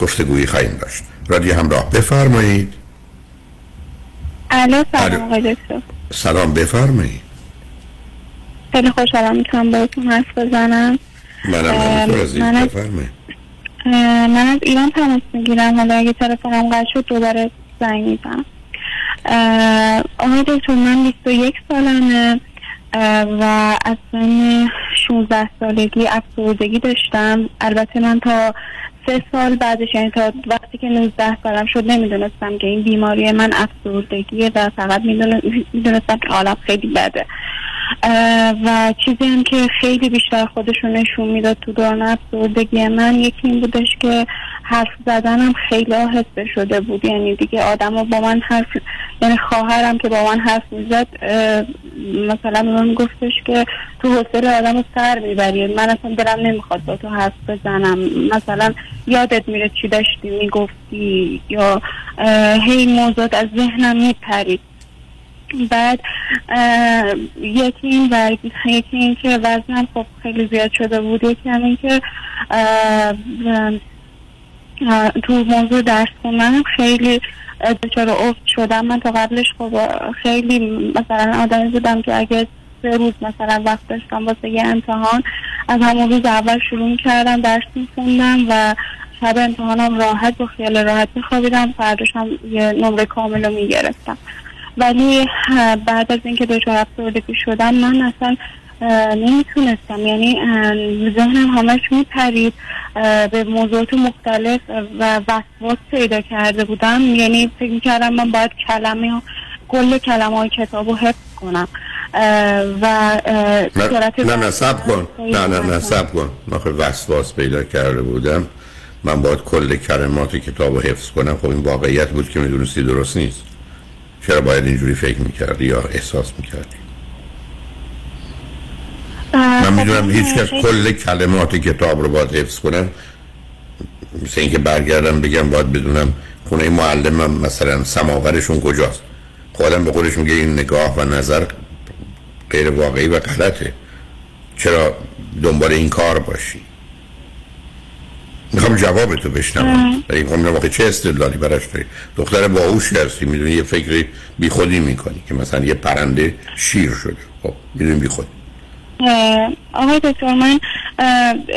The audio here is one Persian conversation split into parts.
گفتگویی خواهیم داشت. رادیو همراه. بفرمایید. الو سلام آقای دکتر. سلام بفرمایید. خیلی خوشحالم می‌تونم بهتون حرف بزنم. منم من از- من از ایران تماس می‌گیرم. حالا اگه تلفنم قطع شد دوباره زنگ می‌زنم. آقای دکتر من 21 سالمه و از سن 16 سالگی افسردگی داشتم. البته من تا سه سال بعدش یعنی تا وقتی که 19 سالم شد نمی‌دونستم که این بیماری من افسردگیه و فقط می‌دونستم که حالم خیلی بده. و چیزی هم که خیلی بیشتر خودشون نشون می‌داد تو دوران افسردگی من یکی این بودش که حرف زدنم خیلی آهسته شده بود. یعنی دیگه آدم با من حرف یعنی خواهرم که با من حرف می‌زد مثلا من گفتش که تو حوصله آدم رو سر می‌بری. من اصلا دلم نمی‌خواد با تو حرف بزنم. مثلا یادت میره چی داشتی می‌گفتی یا هی موضوعات از ذهنم میپرید. بعد یکی این و یکی این که وزنم خب خیلی زیاد شده بود. یکی هم این که تو موضوع درس خوندنم خیلی دچار افت شدم. من تا قبلش خب خیلی مثلا آدمی بودم که اگه سه روز مثلا وقت داشتم واسه یه امتحان از همون روز اول شروع کردم درس میخوندم و شب امتحانم راحت با خیال راحت میخوابیدم. فرداش هم یه نمره کامل رو می‌گرفتم. ولی بعد از اینکه دچار افسردگی شدم من اصلا نمی‌تونستم. یعنی ذهنم همش میپرید. به موضوعات مختلف و وسواس پیدا کرده بودم. یعنی فکر می‌کردم من باید کلمه ها- کل کلمه های کتاب رو حفظ کنم. و نه نه نه سب کن. نه نه نه سب کن. من وسواس پیدا کرده بودم. من باید کل کلمات کتاب رو حفظ کنم. خب این واقعیت بود که می‌دونستی درست نیست. چرا باید اینجوری فکر می‌کردی یا احساس می‌کردی؟ من خب می‌دونم هیچ کس کل کلمات کتاب رو باید حفظ کنم مثل اینکه برگردم بگم باید بدونم خونه معلمم مثلا سماورشون کجاست. خودم به خودش میگه این نگاه و نظر غیر واقعی و غلطه. چرا دنبال این کار باشی؟ می‌خوام جواب تو بشنوم ولی ببینم آخه چه استدلالی براش داری دختر باهوشی هستی می‌دونی یه فکری بیخودی می‌کنی که مثلا یه پرنده شیر شده. خب می‌دونی بیخودی. اه، آقای دکتر من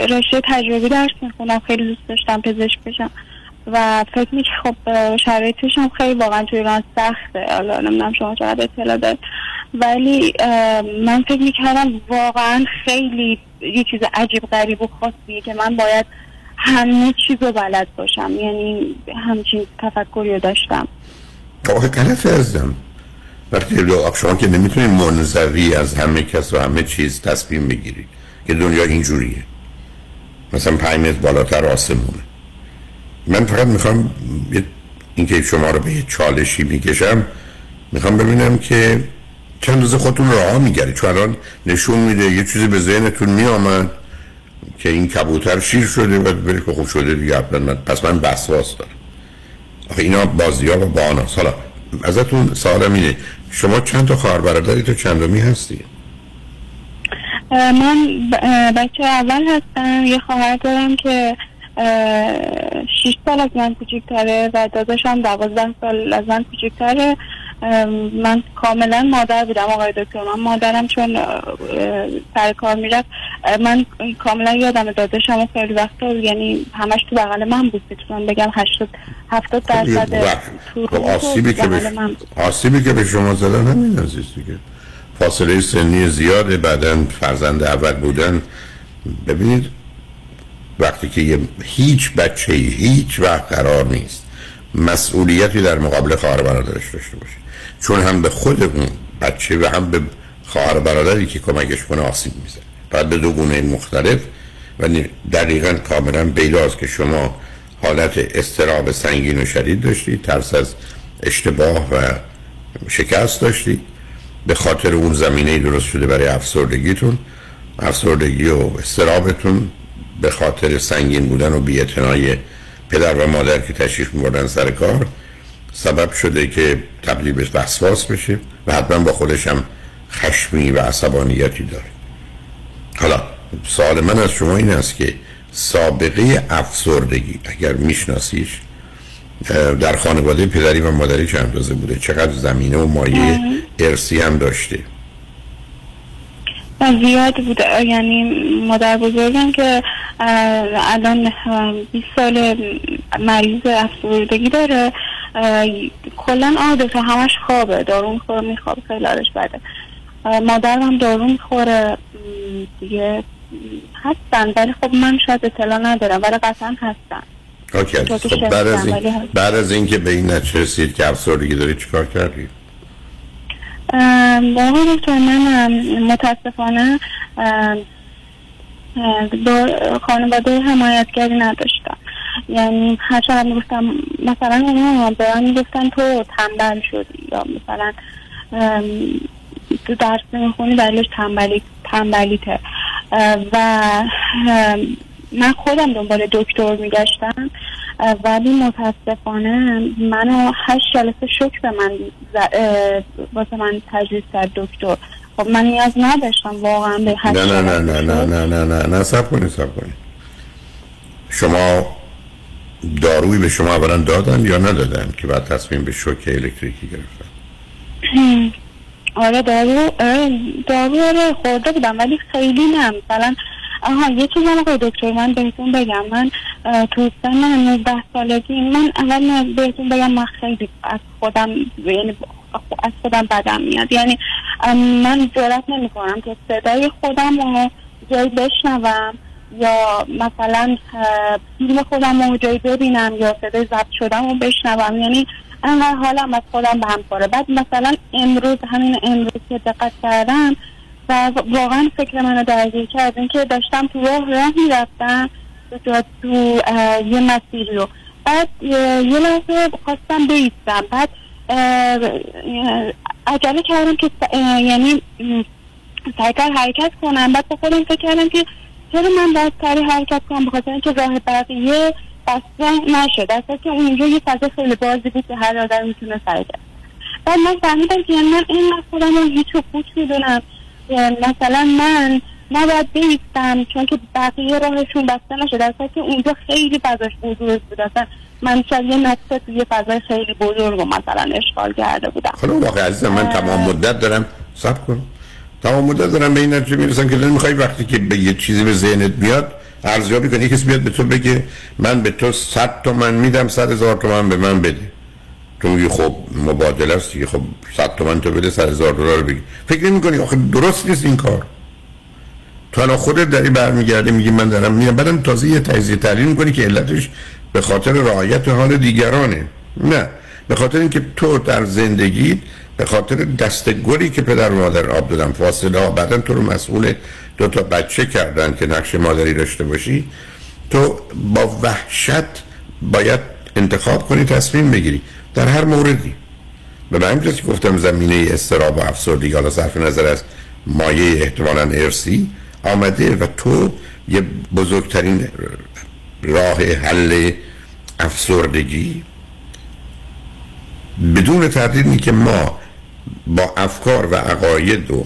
رشته تجربی درس می‌خونم خیلی دوست داشتم پزشک بشم و فکر می خب شرایطش هم خیلی واقعا توی ایران سخته. حالا نمی‌دونم شما چقدر اطلاع دارید. ولی من فکر می‌کردم واقعا خیلی یه چیز عجیب غریب و خاصیه که من باید همه چیز رو بلد باشم. یعنی همچین تفکری رو داشتم. آخه غلط ازم وقتی شما که نمی‌تونید منظوی از همه کس و همه چیز تصمیم بگیرید که دنیا اینجوریه. مثلا پنج متر بالاتر آسمونه. من فقط می‌خوام اینکه شما رو به یه چالشی می‌کشم می‌خوام ببینم که چند روز خودتون راه میگردید چون الان نشون میده یه چیزی به ذهنتون میامد که این کبوتر شیر شده و برید که خوب شده دیگه من پس من وسواس دارم. آخه اینا بازی ها و باناست. حالا ازتون سوالم اینه شما چند تا خواهر برادری تو چندمی هستی؟ من بچه اول هستم. یه خواهر دارم که شیش سال از من کوچیکتره و داداشم دوازده سال از من کوچیکتره. اه، من کاملا مادر بودم آقای دکتر. من مادرم چون سر کار می‌رفت. من کاملا یادم داداشم و خیلی وقتا یعنی همش تو بغل من بود. می‌تونم بگم 80 70 درصد خب آسیبی که به آسیبی که به شما زدن همین عزیز دیگه. فاصله سنی زیاده. بعدا فرزند اول بودن. ببینید وقتی که یه هیچ بچه هیچ وقت قرار نیست مسئولیتی در مقابل خواهر برادرش داشته باشه. چون هم به خود اون بچه و هم به خواهر برادری که کمکش کنه آسیب میزه بعد به دو گونه مختلف و دقیقا کاملا بیلاز که شما حالت استراب سنگین و شدید داشتید ترس از اشتباه و شکست داشتید. به خاطر اون زمینه درست شده برای افسردگیتون. افسردگی و استرابتون به خاطر سنگین بودن و بیعتنای پدر و مادر که تشریف میبردن سر کار. سبب شده که تبدیل به وسواس بشه و حتما با خودش هم خشمی و عصبانیتی داره. حالا سوال من از شما این است که سابقه افسردگی اگر میشناسیش در خانواده پدری و مادری چه اندازه بوده؟ چقدر زمینه و مایه ارسی هم داشته؟ زیاد بوده. یعنی مادر بزرگم که الان 20 سال مریض افسردگی داره. کلا عادت همش خوابه. دارو می‌خوره میخوابه خیلی حالش بده. مادر هم دارو می‌خوره دیگه هستن ولی خب من شاید اطلاع ندارم ولی قطعا هستن. خب بعد از این بعد از اینکه به این نتیجه رسید که افسردگی داری چیکار کردی؟ واقعا دکتر من متاسفانه با خانواده حمایتگری نداشتم. یعنی هر چقدر می‌گفتم مثلا به من می‌گفتن تو تنبل شدی یا مثلا تو درس نمی‌خونی دلیلش تنبلی تنبلیته. و من خودم دنبال دکتر میگشتم. ولی متاسفانه منو هشت جلسه شک به من واسه من تجویز کرد دکتر. خب من نیاز نداشتم واقعا به هشت نه نه نه نه نه نه نه نه سب کنی سب کنی شما دارویی به شما اولا دادن یا ندادن که بعد تصمیم به شوک الکتریکی گرفتن؟ آره دارو دارو آره خورده بودم ولی خیلی نه. مثلا آها یه چیز هم دکتر من بهتون بگم. من تو سن 19 سالگی من اول بهتون بگم من خیلی از خودم یعنی از خودم بدم میاد. یعنی من جرات نمی کنم که صدای خودم رو جایی بشنوم. یا مثلا فیلم خودم رو جایی ببینم یا صدای ضبط شدم رو بشنوم یعنی انقدر حالم از خودم به هم خوره. بعد مثلا امروز همین امروز که دقت کردم و واقعا فکر منو درگیر کرد که داشتم تو راه راه می‌رفتم تو, یه مسیری رو. بعد یه لحظه خواستم بیستم. بعد عجله کردم که یعنی سعی حرکت کنم. بعد با خودم فکر کردم که چرا من باید سری حرکت کنم؟ بخاطر اینکه راه بقیه بسته نشد. در که اونجا یه فضا خیلی بازی بود که هر آدم می‌تونه کرد بعد من فهمیدم که من این خودم رو هیچ و پوچ می‌دونم. مثلا من نباید بیستم چون که بقیه راهشون بسته نشد. در که اونجا خیلی فضاش بزرگ بود. اصلا من شاید یه نقطه توی فضای خیلی بزرگ و مثلا اشغال کرده بودم. خب واقع عزیزم من تمام مدت دارم سب کن. تمام مدت دارم به این نتیجه می‌رسم که می‌خوای وقتی که به یه چیزی به ذهنت بیاد ارزیابی کنی کسی بیاد به تو بگه من به تو 100 تومن میدم 100 هزار تومن به من بده. تو میگی خب مبادله است دیگه خب 100 تومن تو بده 100 هزار دلار بگی. فکر نمی کنی آخه درست نیست این کار. تو الان خودت داری برمیگردی میگی من دارم میرم. بعدم تازه یه تجزیه تحلیل می‌کنی که علتش به خاطر رعایت حال دیگرانه. نه. به خاطر اینکه تو در زندگی به خاطر دستگلی که پدر و مادر آب دادن. فاصله ها بعدا تو رو مسئول دو تا بچه کردن که نقش مادری داشته باشی. تو با وحشت باید انتخاب کنی تصمیم بگیری. در هر موردی. به من که گفتم زمینه استراب و افسردگی. حالا صرف نظر از مایه احتمالا ارسی آمده و تو یه بزرگترین راه حل افسردگی. بدون تردید که ما با افکار و عقاید و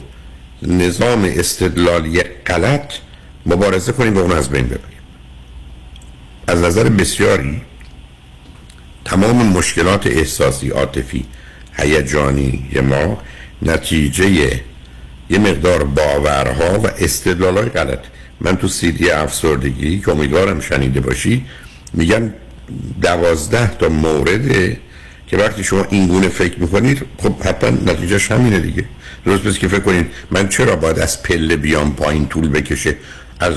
نظام استدلالی غلط مبارزه کنیم و اون از بین ببریم. از نظر بسیاری تمام مشکلات احساسی عاطفی هیجانی ما نتیجه یه مقدار باورها و استدلالهای غلط. من تو سیدی افسردگی که امیدوارم شنیده باشی میگن دوازده تا مورده که وقتی شما اینگونه فکر می‌کنید خب حتما نتیجهش همینه دیگه. درست بس که فکر کنید من چرا باید از پله بیام پایین طول بکشه؟ از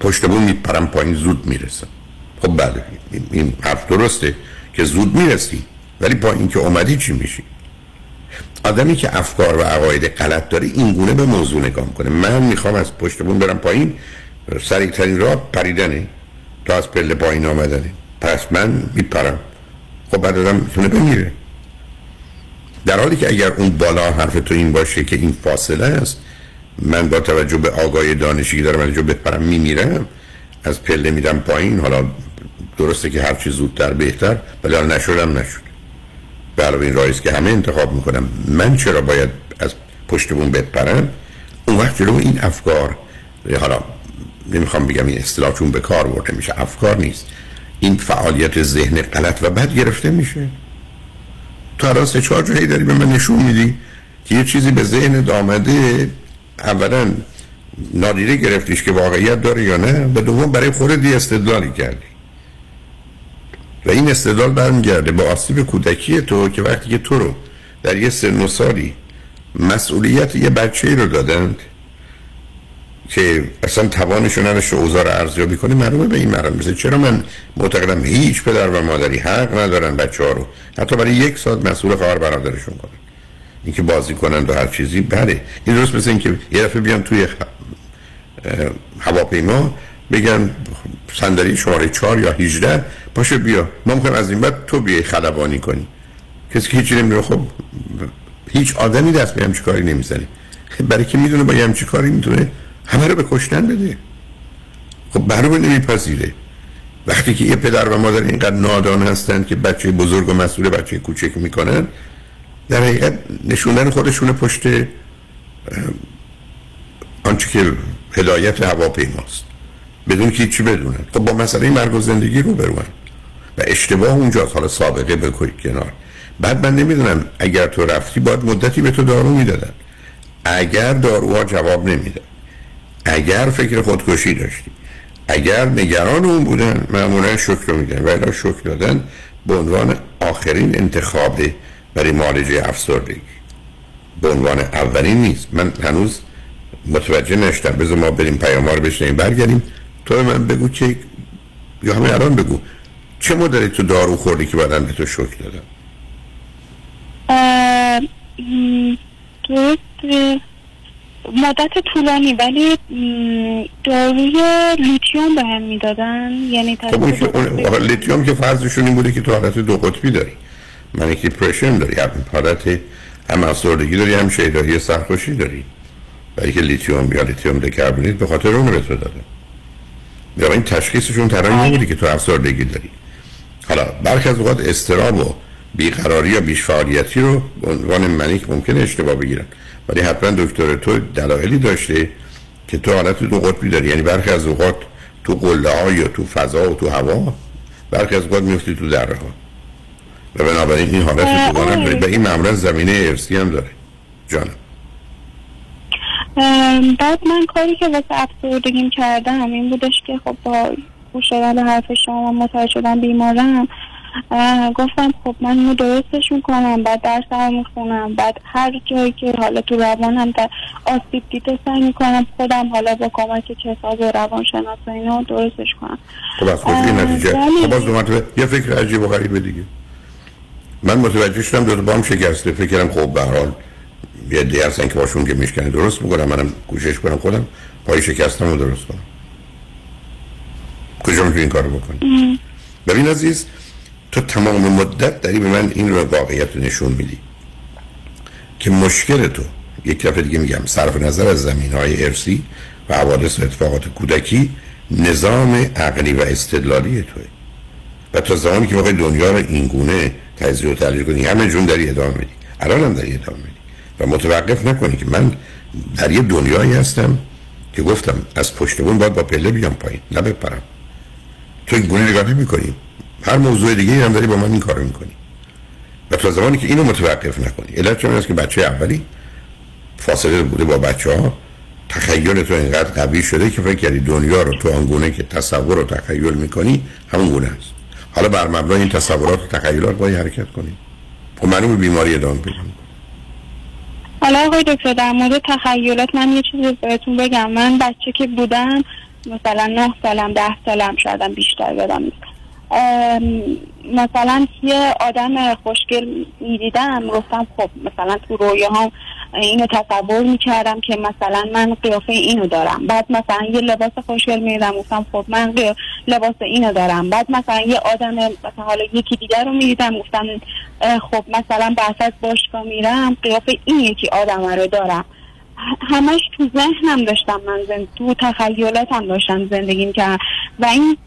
پشت بون میپرم پایین زود می‌رسم. خب بله این حرف درسته که زود می‌رسی ولی با اینکه اومدی چی میشی؟ آدمی که افکار و عقاید غلط داره این گونه به موضوع نگاه کنه من می‌خوام از پشت بون برم پایین سریع ترین راه پریدنه. تا از پله پایین آمدنه. پس من میپرم. خب بعد آدم می‌تونه بمیره در حالی که اگر اون بالا حرف تو این باشه که این فاصله است من با توجه به آگاهی دانشی دارم از جو بپرم میمیرم. از پله میدم پایین. حالا درسته که هر چی زودتر بهتر ولی حالا نشدم نشد. به علاوه این رایست که همه انتخاب می‌کنم من چرا باید از پشت بون بپرم؟ اون وقت جلو این افکار حالا نمی‌خوام بگم این اصطلاح چون به کار برده میشه افکار نیست. این فعالیت ذهن غلط و بد گرفته میشه. تو سه چهار جایی داری به من نشون میدی که یه چیزی به ذهن آمده اولا نادیده گرفتیش که واقعیت داره یا نه به دوم برای خودت استدلالی کردی. و این استدلال برمیگرده با آسیب کودکی تو که وقتی که تو رو در یه سن و سالی مسئولیت یه بچه رو دادند که اصلا توانشون نداشته اوضاع رو ارزیابی کنه معلومه به این مرام میشه چرا من معتقدم هیچ پدر و مادری حق ندارن بچه ها رو؟ حتی برای یک ساعت مسئول خواهر برادرشون کنن. اینکه بازی کنن و هر چیزی بله. این درست مثل اینکه یه دفعه بیان توی هواپیما بگن صندلی شماره 4 یا 18 باشه بیا. ما می‌خوایم از این بعد تو بیای خلبانی کنی. کسی که هیچی نمی‌دونه خب هیچ آدمی دست به همچی کاری نمی‌زنه. برای که می‌دونه با همچی کاری می‌تونه همه رو به کشتن بده. خب برای نمیپذیره. وقتی که یه پدر و مادر اینقدر نادان هستند که بچه بزرگ و مسئول بچه کوچک می‌کنن در حقیقت نشوندن خودشون پشت آنچه که هدایت هواپیماست. بدون که چی بدونن. خب با مسئله مرگ و زندگی رو برون و اشتباه اونجاست. حالا سابقه بکنید کنار. بعد من نمی‌دونم اگر تو رفتی باید مدتی به تو دارو می‌دادن. اگر داروها جواب نمیدن اگر فکر خودکشی داشتی. اگر نگران اون بودن معمولا شکر میدن و شکر دادن به عنوان آخرین انتخاب برای معالجه افسردگی. به عنوان اولین نیست. من هنوز متوجه نشدم. بذار ما بریم پیام رو بشنیم برگردیم. تو من بگو که یا همه الان بگو. چه مدلی تو دارو خوردی که بعدا به تو شوک دادن؟ مدت طولانی ولی داروی لیتیوم به هم می‌دادن. یعنی خب لیتیوم که فرضشون این بوده که تو حالت دو قطبی داری manic depression داری هم حالت هم افسردگی داری هم شیدایی سرخوشی داری. برای که لیتیوم یا لیتیوم carbonate به خاطر اون به تو دادن یا این تشخیصشون ترایی نبودی که تو افسردگی داری. حالا برخی از اوقات اضطراب و بیقراری یا بیش‌فعالیتی رو به عنوان manic ممکن اشتباه بگیرن. ولی حتما دکتر تو دلایلی داشته که تو حالت دو قطبی داری. یعنی برخی از اوقات تو قله ها یا تو فضا و تو هوا برخی از اوقات میفتی تو دره ها و بنابراین این حالت دوگانه داری. به این معمولا زمینه ارثی هم داره. جانم. بعد من کاری که واسه افسردگیم کردم این بودش که خب با گوش دادن حرف شما متوجه شدم بیمارم گفتم خب من اینو درستش می‌کنم بعد درس هم می‌خونم بعد هر جایی که حالا تو روانم در آسیب دیده سعی می‌کنم خودم حالا با کمک کتاب و روان شناس و اینو درستش کنم. خب از خوشی نتیجه. خب باز دو یه فکر عجیب و غریبه دیگه. من متوجه شدم دو بام شکسته. فکرم خب به حال یه دی هستن که باشون که میشکنه درست می‌کنم. منم کوشش کنم خودم پای شکستم رو درست کنم. کجا می‌تونی این کارو بکنی؟ ببین عزیز تو تمام مدت داری به من این رو واقعیت رو نشون میدی که مشکل تو. یک دفعه دیگه میگم صرف نظر از زمین های ارسی و حوادث و اتفاقات کودکی نظام عقلی و استدلالی توه. و تا زمانی که واقعی دنیا رو اینگونه تجزیه و تحلیل کنی همه جون داری ادامه میدی. الان هم داری ادامه میدی. و متوقف نکنی که من در یه دنیایی هستم که گفتم از پشت بون باید با پله بیام پایین نه بپرم. تو این گونه نگاه نمی کنی هر موضوع دیگه هم داری با من این کارو می‌کنی. و تا زمانی که اینو متوقف نکنی. علت چون است که بچه اولی فاصله بوده با بچه ها تخیل تو اینقدر قوی شده که فکر کردی دنیا رو تو آنگونه که تصور و تخیل می‌کنی همون گونه است. حالا بر مبنای این تصورات و تخیلات باید حرکت کنی خب بیماری ادامه پیدا حالا آقای دکتر در مورد تخیلات من یه چیزی بهتون بگم. من بچه که بودم مثلا نه سالم ده سالم شدم بیشتر بدم مثلا یه آدم خوشگل می‌دیدم گفتم خب مثلا تو رویاهام اینو تصور می‌کردم که مثلا من قیافه اینو دارم. بعد مثلا یه لباس خوشگل میدم گفتم خب من لباس اینو دارم. بعد مثلا یه آدم مثلا حالا یکی دیگر رو می‌دیدم گفتم خب مثلا بعد باشگاه میرم قیافه این یکی آدم رو دارم. همش تو ذهنم داشتم من زند... تو تخیلاتم داشتم زندگی که و این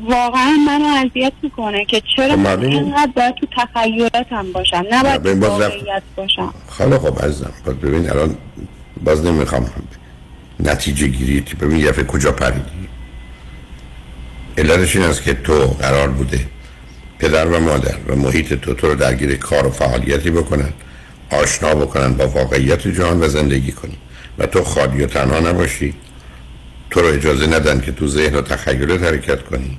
واقعا منو اذیت می‌کنه که چرا خب اینقدر باید تو تخیلاتم باشم؟ نه باید واقعیت باشم. خیلی خب عزیزم. ببین الان باز نمی‌خوام نتیجه گیری ببین یه کجا پریدی؟ علتش این است که تو قرار بوده پدر و مادر و محیط تو تو رو درگیر کار و فعالیتی بکنن آشنا بکنن با واقعیت جهان و زندگی کنی و تو خالی و تنها نباشی. تو رو اجازه ندن که تو ذهن و تخیلت حرکت کنی.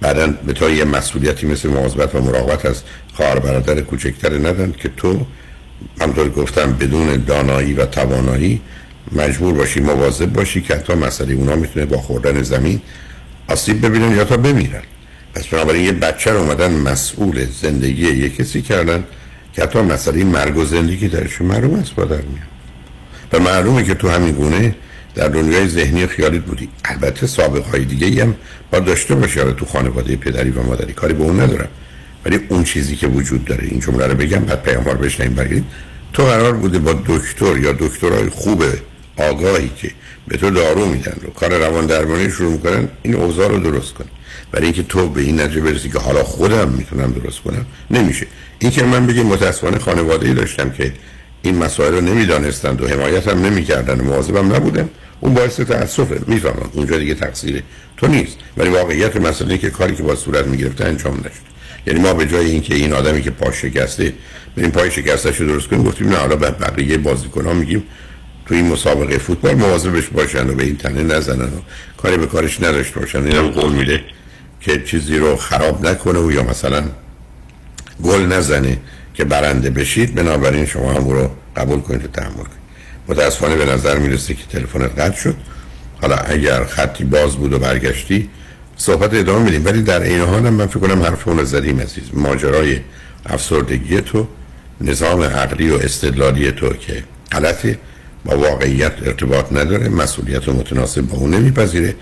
بعدا به تو یه مسئولیتی مثل مواظبت و مراقبت از خواهر برادر کوچکتر ندن که تو همطور گفتم بدون دانایی و توانایی مجبور باشی مواظب باشی که حتی مسئله اونا می‌تونه با خوردن زمین آسیب ببینن یا تا بمیرن. پس بنابراین یه بچه رو اومدن مسئول زندگی یه کسی کردن که حتی مسئله مرگ و زندگی درش معلوم است با در میاد. و معلومه که تو همین گونه در دنیای ذهنی خیالیت بودی. البته سابقه های دیگه هم با داشته باشی. تو خانواده پدری و مادری کاری به اون ندارم. ولی اون چیزی که وجود داره این جمله رو بگم بعد پیاموار بشنیم برگردیم تو قرار بوده با دکتر یا دکترای خوب آگاهی که به تو دارو میدن و کار روان درمانی شروع می‌کنن این اوضاع رو درست کن برای اینکه تو به این نتیجه برسی که حالا خودم می‌تونم درست کنم نمیشه. این که من بگیم متاسفانه خانواده ای داشتم که این مسائل رو نمی‌دانستند و حمایت هم نمی‌کردن و مواظبم نبودم. اون باعث تاسفه می‌فهمم. اونجا دیگه تقصیر تو نیست. ولی واقعیت مسئله که کاری که با صورت می‌گرفته انجام نشد. یعنی ما به جای اینکه این آدمی که پاش شکسته بریم پای شکستش رو درست کنیم گفتیم نه حالا بعد بقیه بازیکن ها میگیم تو این مسابقه فوتبال مواظبش باشن و به این تنه نزنن و کاری به کارش نداشته باشن. اینم قول میده که چیزی رو خراب نکنه و یا مثلا گل نزنه که برنده بشید. بنابراین شما هم رو قبول کنید و تحمل کنید. متاسفانه به نظر می‌رسه که تلفنت قطع شد. حالا اگر خطی باز بود و برگشتی صحبت ادامه میدیم. ولی در این حال من فکر کنم حرف اون زدیم عزیز. ماجرای افسردگی تو نظام عقلی و استدلالی تو که غلطه با واقعیت ارتباط نداره مسئولیت رو متناسب با اون نمیپذیره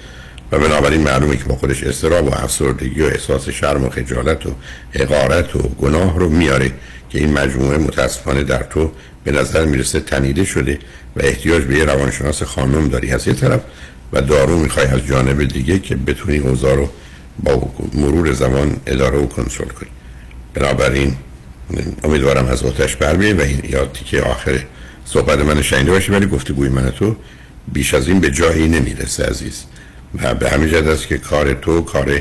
و بنابراین معلومه که با خودش استراب و افسردگی و احساس شرم و خجالت و حقارت و گناه رو میاره که این مجموعه متاسفانه در تو به نظر می‌رسه تنیده شده و احتیاج به یه روانشناس خانم داری. از یه طرف و دارو می‌خوای از جانب دیگه که بتونی اوضاع رو با مرور زمان اداره و کنترل کنی. بنابراین امیدوارم از آتش بر و این یا تیکه آخر صحبت من شنیده باشی ولی گفتگوی من تو بیش از این به جایی نمی‌رسه عزیز. و به همین جد است که کار تو کار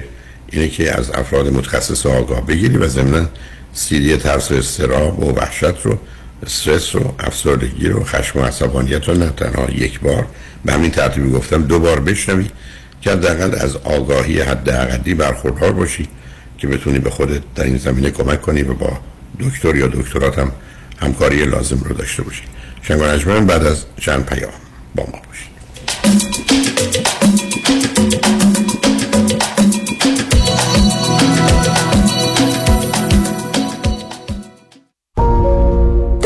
اینه که از افراد متخصص آگاه بگیری و ضمنا سیدی ترس و استراب و وحشت رو استرس رو افسردگی رو خشم و عصبانیت رو نه تنها یک بار به همین ترتیبی گفتم دو بار بشنوی که حداقل از آگاهی حد اقلی برخوردار باشی که بتونی به خودت در این زمینه کمک کنی و با دکتر یا دکترات هم همکاری لازم رو داشته باشی. شنگ بعد از چند پیام با ما باشید.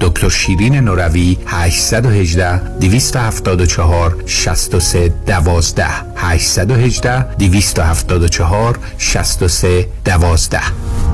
دکتر شیرین نوروی 818 274 63 12 818 274 63 12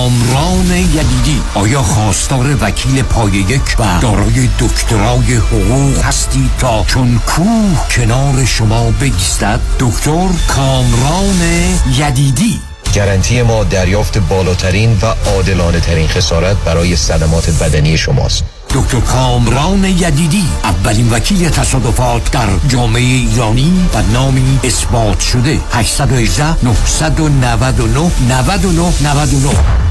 یدیدی. آیا خواستار وکیل پای یک و دارای دکترای حقوق هستی تا چون کوه کنار شما بگیستد؟ دکتر کامران یدیدی. گارانتی ما دریافت بالاترین و عادلانه ترین خسارت برای صدمات بدنی شماست. دکتر کامران یدیدی اولین وکیل تصادفات در جامعه ایرانی و نامی اثبات شده. 818 999 99 99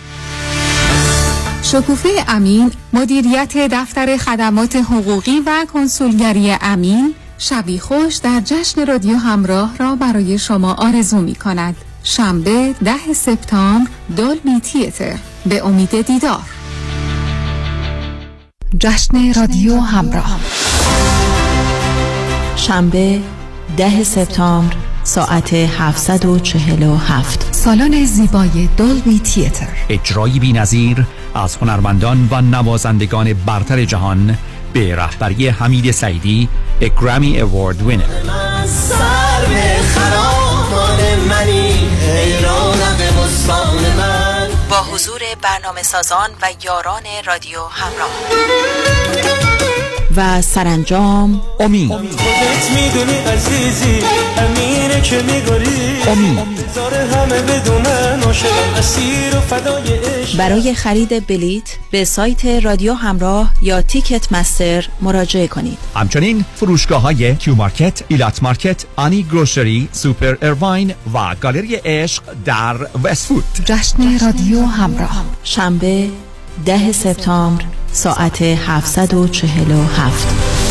شکوفه امین مدیریت دفتر خدمات حقوقی و کنسولگری امین شبی خوش در جشن رادیو همراه را برای شما آرزو می کند شنبه ده سپتامبر دولبی تیتر. به امید دیدار. جشن رادیو همراه. شنبه ده سپتامبر ساعت 747 سالن زیبای دولبی تیتر. اجرایی بی نظیر از هنرمندان و نوازندگان برتر جهان به رهبری حمید سعیدی اگرامی اوارد وینر با حضور برنامه سازان و یاران رادیو همراه. و سرانجام امید امید برای خرید بلیت به سایت رادیو همراه یا Ticketmaster مراجعه کنید. همچنین فروشگاه های Q Market، Elat Market، آنی Grocery، سوپر ارواین و گالری عشق در وست‌وود جشن رادیو همراه. شنبه ده سپتامبر ساعت 747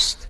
past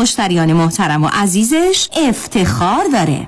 مشتریان محترم و عزیزش افتخار داره.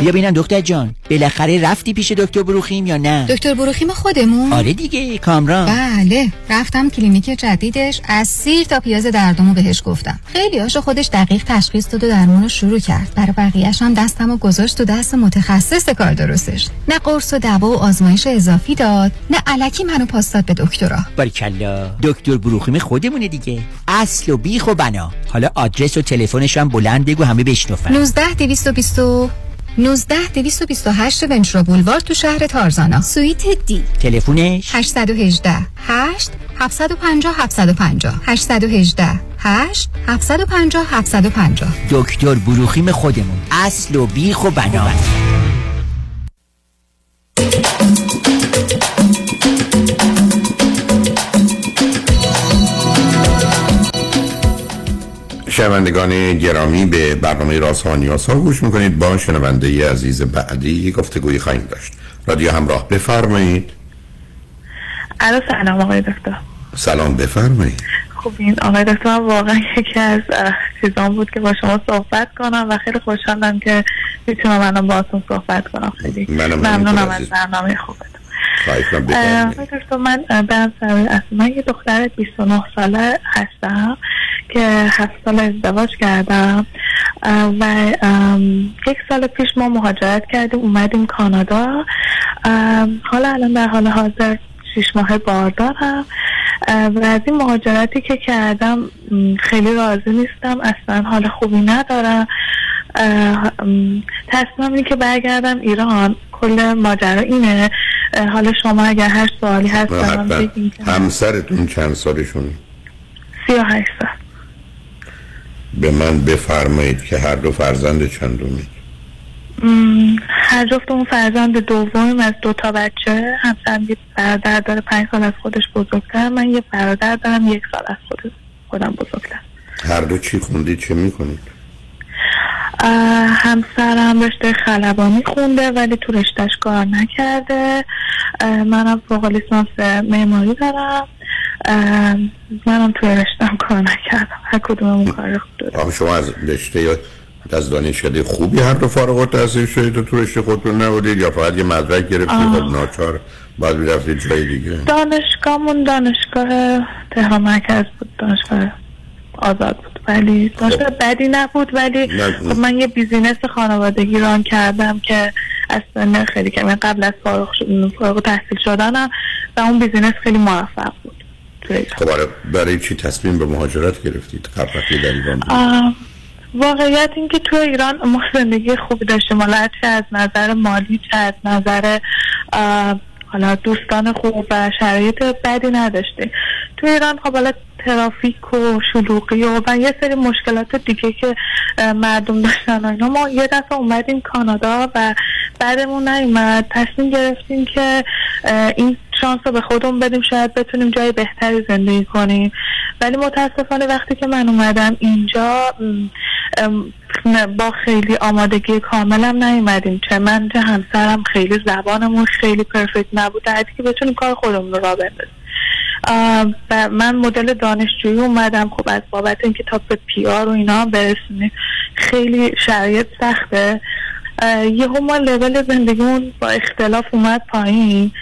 بیا ببینم دکتر جان. بالاخره رفتی پیش دکتر بروخیم یا نه؟ دکتر بروخیم خودمون. آره دیگه کامران. بله رفتم کلینیک جدیدش. از سیر تا پیاز دردمو بهش گفتم. خیلی هاشو خودش دقیق تشخیص داد و درمونو شروع کرد. برای بقیهش هم دستمو گذاشت تو دست متخصص کار درستش. نه قرص و دوا و آزمایش اضافی داد نه علکی منو پاس داد به دکترا. باریکلا دکتر بروخیم خودمونه دیگه. اصل و بیخ و بنا. حالا آدرس و تلفنش هم بلند بگو همه بشنفن 19 220 19 228 ونچرا بولوار تو شهر تارزانا. سویت دی. تلفونش 818 8 750 750 818 8 750 750 دکتر بروخیم خودمون. اصل و بیخ و بنا شنوندگان گرامی به برنامه رازها ها گوش می‌کنید. با شنونده عزیز بعدی گفتگوی خواهیم داشت. رادیو همراه بفرمایید. الو سلام آقای دکتر. سلام بفرمایید. خوب این آقای دکتر واقعا یکی از چیزان بود که با شما صحبت کنم و خیلی خوشحالم که می‌تونم الان باهاتون صحبت کنم. خیلی ممنونم از برنامه خوبتون. من برم اصلا من یه دختر 29 ساله هستم. که هفت سال ازدواج کردم. و یک سال پیش ما مهاجرت کردیم اومدیم کانادا. حالا الان در حال حاضر شیش ماه باردارم. و از این مهاجرتی که کردم خیلی راضی نیستم اصلا حال خوبی ندارم. تصمیم اینه که برگردم ایران. کل ماجرا اینه. حالا شما اگر هر سوالی هست همسرتون چند سالشون سی و هشت سال. به من بفرمایید که هر دو فرزند چندومید هر جفت اون فرزند دوم از دو تا بچه همسرم یه برادر داره پنج سال از خودش بزرگتر من یه برادر دارم یک سال از خود خودم بزرگتر. هر دو چی خوندید چه می‌کنید؟ همسرم رشته خلبانی خونده ولی تو رشتهش کار نکرده. منم فوق لیسانس معماری دارم. منم توی رشتم کار نکردم. هر کدوم اون کار خوب شما از رشته یا از دانشکده خوبی هر دو فارغ التحصیل شدید و تو رشته خودتون نبودید یا فقط یه مدرک گرفتید خب ناچار باید می‌رفتید جای دیگه. دانشگاهمون دانشگاه تهران مرکز بود. دانشگاه آزاد بود. ولی دانشگاه خب. بدی نبود ولی خب من یه بیزینس خانوادگی ران کردم که اصلا خیلی که من قبل از فارغ, فارغ تحصیل شدنم و اون بیزینس خیلی موفق بود. خب برای, برای چی تصمیم به مهاجرت گرفتید؟ قبل در ایران واقعیت این که تو ایران ما زندگی خوبی داشتیم. حالا چه از نظر مالی چه از نظر حالا دوستان خوب و شرایط بدی نداشتیم. تو ایران خب حالا ترافیک و شلوغی و, و یه سری مشکلات دیگه که مردم داشتن اینا. ما یه دفعه اومدیم کانادا و بعدمون نیومد. تصمیم گرفتیم که این شانس رو به خودمون بدیم شاید بتونیم جای بهتری زندگی کنیم. ولی متاسفانه وقتی که من اومدم اینجا با خیلی آمادگی کاملم نیومدیم. چه من چه همسرم خیلی زبانمون خیلی پرفکت نبود. در که بتونیم کار خودمون رو را بندازیم. و من مدل دانشجویی اومدم. خب از بابت اینکه تا به پیار و اینا برسونیم خیلی شرایط سخته. یهو ما لول زندگیمون با اختلاف اومد پایین.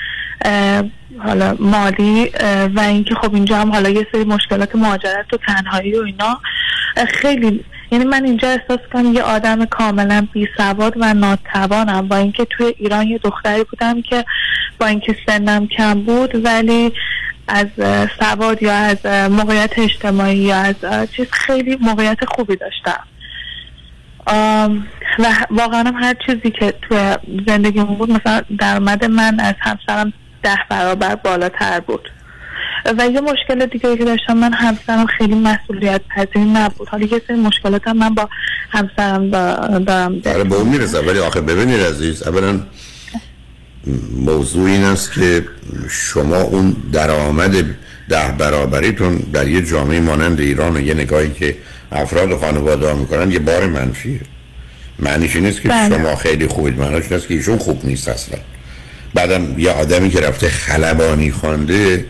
حالا مالی و اینکه خب اینجا هم حالا یه سری مشکلات مهاجرت و تنهایی و اینا. خیلی یعنی من اینجا احساس کنم یه آدم کاملا بی سواد و ناتوانم. با اینکه توی ایران یه دختری بودم که با اینکه سنم کم بود ولی از سواد یا از موقعیت اجتماعی یا از چیز خیلی موقعیت خوبی داشتم. و واقعا هر چیزی که تو زندگی بود مثلا درآمد من از همسرم ده برابر بالاتر بود. و یه مشکل دیگه که داشتم من همسرم خیلی مسئولیت پذیر نبود. حالا یه سری مشکلات هم من با همسرم دا- دارم. آره به اون می‌رسم ولی آخه ببینید عزیز اولا موضوع این است که شما اون درآمد ده برابریتون در یه جامعه مانند ایران و یه نگاهی که افراد و خانواده ها می‌کنن یه بار منفیه. معنیش این نیست که بله. شما خیلی خوبید. معنیش این است که ایشون خوب نیست اصلا. بعدم یه آدمی که رفته خلبانی خوانده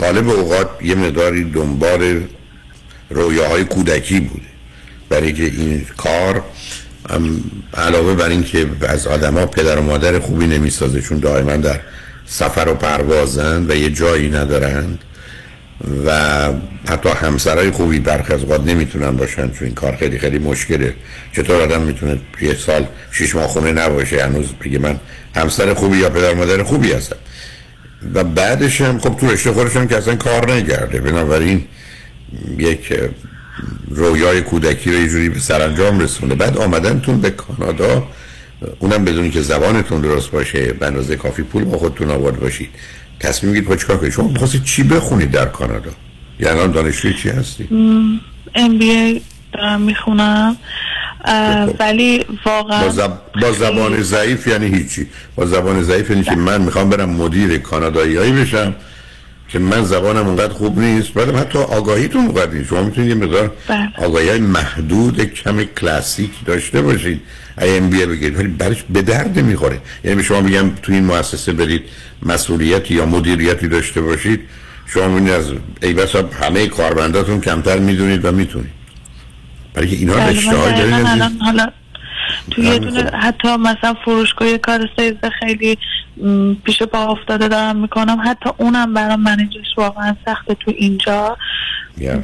غالب اوقات یه مقداری دنبال رویاهای کودکی بوده. برای که این کار علاوه بر این که از آدما پدر و مادر خوبی نمی‌سازه چون دائما در سفر و پروازن و یه جایی ندارند. و حتی همسرای خوبی برخی از اوقات نمی‌تونن باشن چون این کار. خیلی خیلی مشکله. چطور آدم می‌تونه یه سال شش ماه خونه نباشه؟ هنوز بگه من همسر خوبی یا پدر مادر خوبی هستم. و بعدش هم خب تو رشته خودش که اصلا کار نگرده بنابراین یک رویای کودکی رو یه جوری به سرانجام رسونه. بعد آمدنتون به کانادا. اونم بدونی که زبانتون درست باشه به کافی پول با خودتون آورد باشید. تصمیم می‌گیرید چیکار کنید؟ شما می‌خواستید چی بخونید در کانادا؟ یعنی الان دانشجوی چی هستی؟ ام بی دارم می‌خونم. ولی واقعا با, زب... با زبان ضعیف یعنی هیچی. با زبان ضعیف یعنی که من می‌خوام برم مدیر کاناداییایی بشم که من زبانم اونقدر خوب نیست. بعدم حتی آگاهیتون اونقدر نیست. شما می‌تونید یه مقدار آگاهی های محدود کم کلاسیک داشته باشید ای ام بی بگیرید ولی برش به درد می‌خوره. یعنی به شما میگم تو این مؤسسه برید مسئولیتی یا مدیریتی داشته باشید. شما می‌بینید از ای بسا همه کارمنداتون کمتر می‌دونید و می‌تونید. برای که اینا بله، من رشته های دقیقاً دارید حالا تو یه بله، دونه خب. حتی مثلا فروشگاه کار خیلی پیش پا افتاده دارم می‌کنم. حتی اونم برام منیجش واقعا سخته تو اینجا.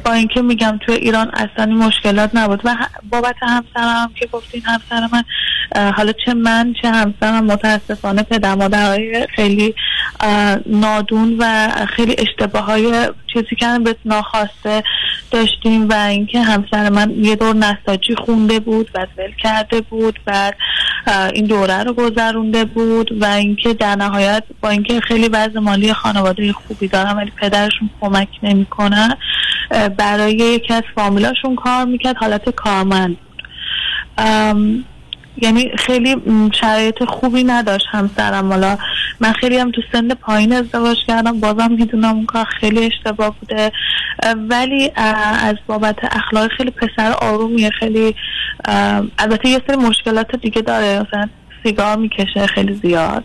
با اینکه میگم تو ایران اصلا مشکلات نبود. و بابت همسرم که گفتین همسر من حالا چه من چه همسرم متاسفانه پدر مادرهای خیلی نادون و خیلی اشتباه های چیزی که به ناخواسته داشتیم و اینکه همسر من یه دور نساجی خونده بود و ول کرده بود اه، این دوره رو گذرونده بود و اینکه در نهایت با اینکه خیلی وضع مالی خانواده خوبی دارم ولی پدرشون کمک نمی‌کنن برای یکی از فامیلاشون کار می‌کرد حالت کارمند یعنی خیلی شرایط خوبی نداشت همسرم. حالا من خیلی هم تو سن پایین ازدواج کردم بازم می‌دونم اون کار خیلی اشتباه بوده. ولی از بابت اخلاق خیلی پسر آرومیه خیلی البته یه سری مشکلات دیگه داره. مثلا سیگار می‌کشه خیلی زیاد.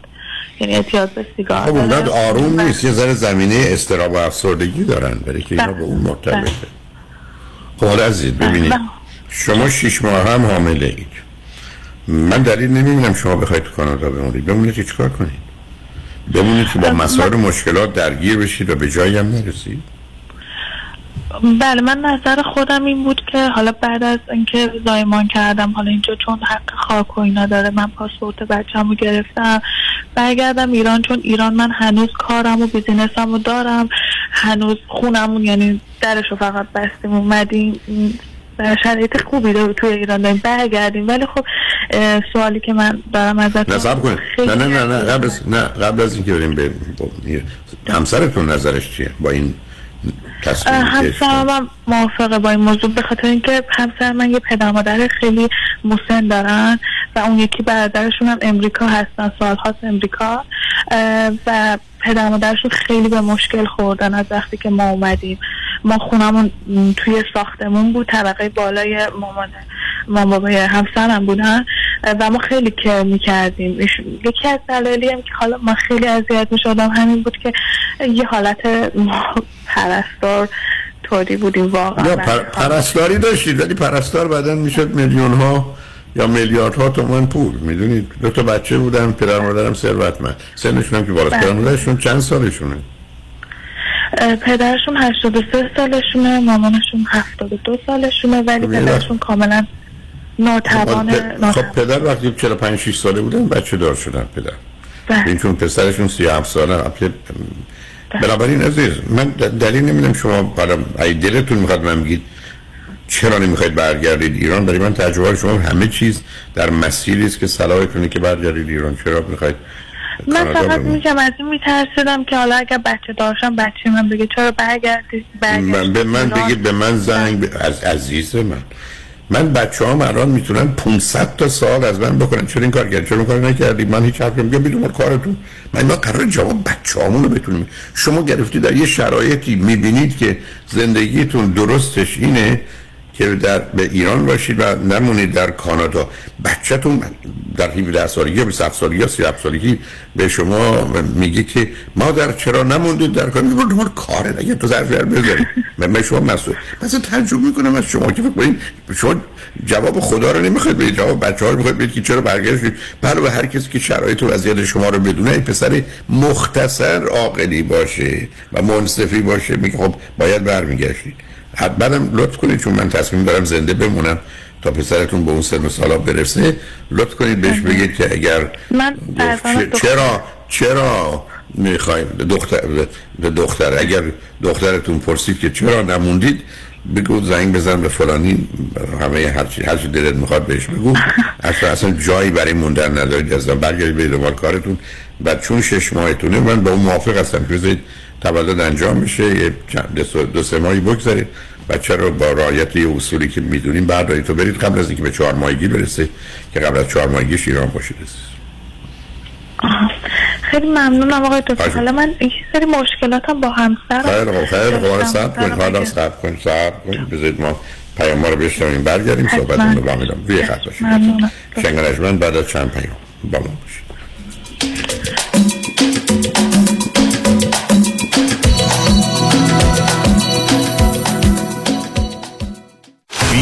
یعنی اعتیاد به سیگار خب اونقدر. آروم نیست. یه ذره زمینه استراب و افسردگی دارن. برای که اینا به اون مرتبطه. خب حالا عزیز ببینید. شما شیش ماه هم حامله اید. من دلیل نمی‌بینم شما بخواید تو کانادا بمونید. بمونید که چیکار کنید؟ بمونید که با مسائل مشکلات درگیر بشید و به جایی هم نرسید. بله من نظر خودم این بود که حالا بعد از اینکه زایمان کردم حالا اینجا چون حق خاک و اینا داره من پاسپورت بچم رو گرفتم. برگردم ایران چون ایران من هنوز کارم و بیزینسم رو دارم. هنوز خونمون یعنی درش رو فقط بستیم اومدیم. در شرایط خوبی داره توی ایران داریم. برگردیم. ولی خب سوالی که من دارم ازت نظر کنید. نه نه نه نه قبل از نه قبل از اینکه بریم به همسرتون نظرش چیه با این همسرم هم موافقه با این موضوع به خاطر اینکه همسر من یه پدر مادر خیلی مسن دارن و اون یکی برادرشون هم امریکا هستن سالهاست امریکا. اه، و پدر مادرشون خیلی به مشکل خوردن از وقتی که ما اومدیم. ما خونمون توی ساختمون بود طبقه بالای مامان مامان بابای همسرم بودن و ما خیلی کر می‌کردیم. یکی از دلایلی هم که حالا ما خیلی اذیت می‌شدم همین بود که یه حالت ما پرستار طوری بودیم واقعا. پر... پرستاری داشتید ولی پرستار بعدا می‌شد میلیون ها یا میلیاردها تومان پول. می‌دونید دو تا بچه بودن پدر مادرم ثروتمند. سنشون هم که بالاست بله. پدر مادرشون چند سالشونه؟ پدرشون 83 سالشونه مامانشون 72 سالشونه ولی خب، پدرشون کاملا ناتوان خب پ- ناتوان خب پدر وقتی 45 6 ساله بودن بچه دار شدن پدر. بله. این چون پسرشون 37 ساله البته بنابراین عزیز من دلیل نمی‌دونم شما حالا اگه دلتون می‌خواد من بگید چرا نمی‌خواید برگردید ایران؟ برای من تجربه شما همه چیز در مسیری است که صلاح کنه که برگردید ایران. چرا می‌خواید من فقط. میگم از این میترسیدم که حالا اگر بچه داشتم بچه من بگه چرا برگردی من به من بگید به من زنگ ب... از عزیز من. من بچه هم الان می‌تونن 500 تا سال از من بکنن. چرا این کار کردی؟ چرا کار نکردی؟ من هیچ حرفی میگم بدون کارتون. من ما قرار جواب بچه رو بتونیم شما گرفتی در یه شرایطی می‌بینید که زندگیتون درستش اینه که در به ایران باشید و نمونید در کانادا. بچهتون در 17 سالگی یا 27 سالگی یا 37 سالگی به شما میگه که مادر چرا نموندید در کانادا؟ دنبال کاره اگه تو ظرف در بذارید. من به شما مسئول. مثلا تعجب می‌کنم از شما که فکر شما جواب خدا رو نمی‌خواید بدید جواب بچه ها رو می‌خواید که چرا برگشتید بله به هر کسی که شرایط و وضعیت شما رو بدونه این پسر مختصر عاقلی باشه و منصفی باشه. میگه خب باید برمیگشتید. بعدم لطف کنید چون من تصمیم دارم زنده بمونم تا پسرتون به اون سن و سالا برسه. لطف کنید بهش بگید که اگر من چرا چرا می‌خوایم دختر به دختر؟ اگر دخترتون پرسید که چرا نموندید بگو زنگ بزن به فلانی همه هر چی هر چی دلت می‌خواد بهش بگو. اصلا اصلا جایی برای موندن ندارید ازم برگردید به دنبال کارتون. بعد چون شش ماهتونه من با اون موافق هستم. که تولد انجام میشه یه چند دو, سه- ماهی بگذارید بچه رو با رعایت یه اصولی که می‌دونیم بردارید. تو برید قبل از اینکه به چهار ماهگی برسه که قبل از چهار ماهگیش ایران باشید خیلی ممنونم آقای دکتر. حالا من یه سری مشکلاتم با همسرم خیلی خوب خیلی خوب. صبر کنید حالا صبر کنید صبر کنید بذارید ما پیام رو بشنویم. برگردیم. صحبت رو ادامه. بدم روی خط باشید. شنگرجمن بعد از چند پیام با ما باشید.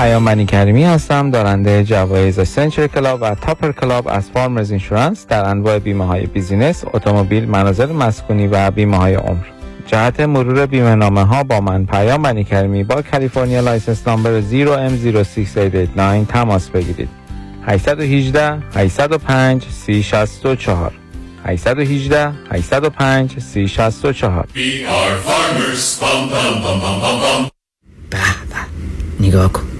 پیام منی کریمی هستم دارنده جوایز Century Club و Topper Club از Farmers Insurance در انواع بیمه های business، اتومبیل، منازل مسکونی و بیمه های عمر. جهت مرور بیمه نامه ها با من پیام منی کریمی با کالیفرنیا license number 0M06889 تماس بگیرید. 818 805 3064 818 805 3064 We are farmers. Bum, bum, bum, bum, bum, bum. نگاه کن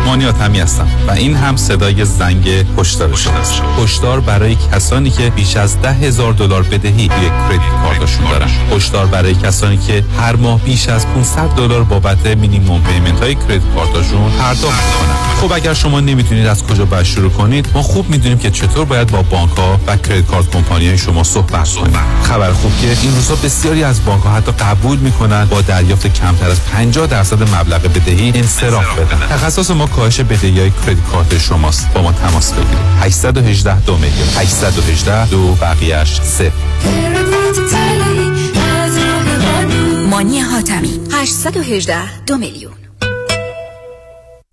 مانیات همی هستم و این هم صدای زنگ هشدار شماست هشدار برای کسانی که بیش از ده هزار دلار بدهی روی کردیت کارتشون دارن. هشدار برای کسانی که هر ماه بیش از 500 دلار بابت minimum payment های credit card شون پرداخت می‌کنن. خب اگر شما نمی‌تونید از کجا باید شروع کنید ما خوب می‌دونیم که چطور باید با بانک ها و credit card company های شما صحبت کنید خبر خوب که این روزها بسیاری از بانک ها حتی قبول می‌کنن با دریافت کمتر از 50 درصد مبلغ بدهی انصراف بدن. تخصص ما کاهش بدهی های credit card شماست. با ما تماس بگیرید. 818 دو میلیون. 818 دو بقیهش صفر. مانی حاتمی. 818 دو میلیون.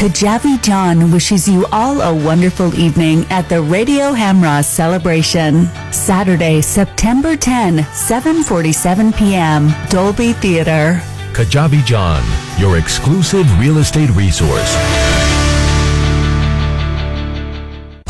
Kajabi John wishes you all a wonderful evening at the Radio Hamra celebration. Saturday, September 10, 7:47 p.m. Dolby Theater. Kajabi John, your exclusive real estate resource.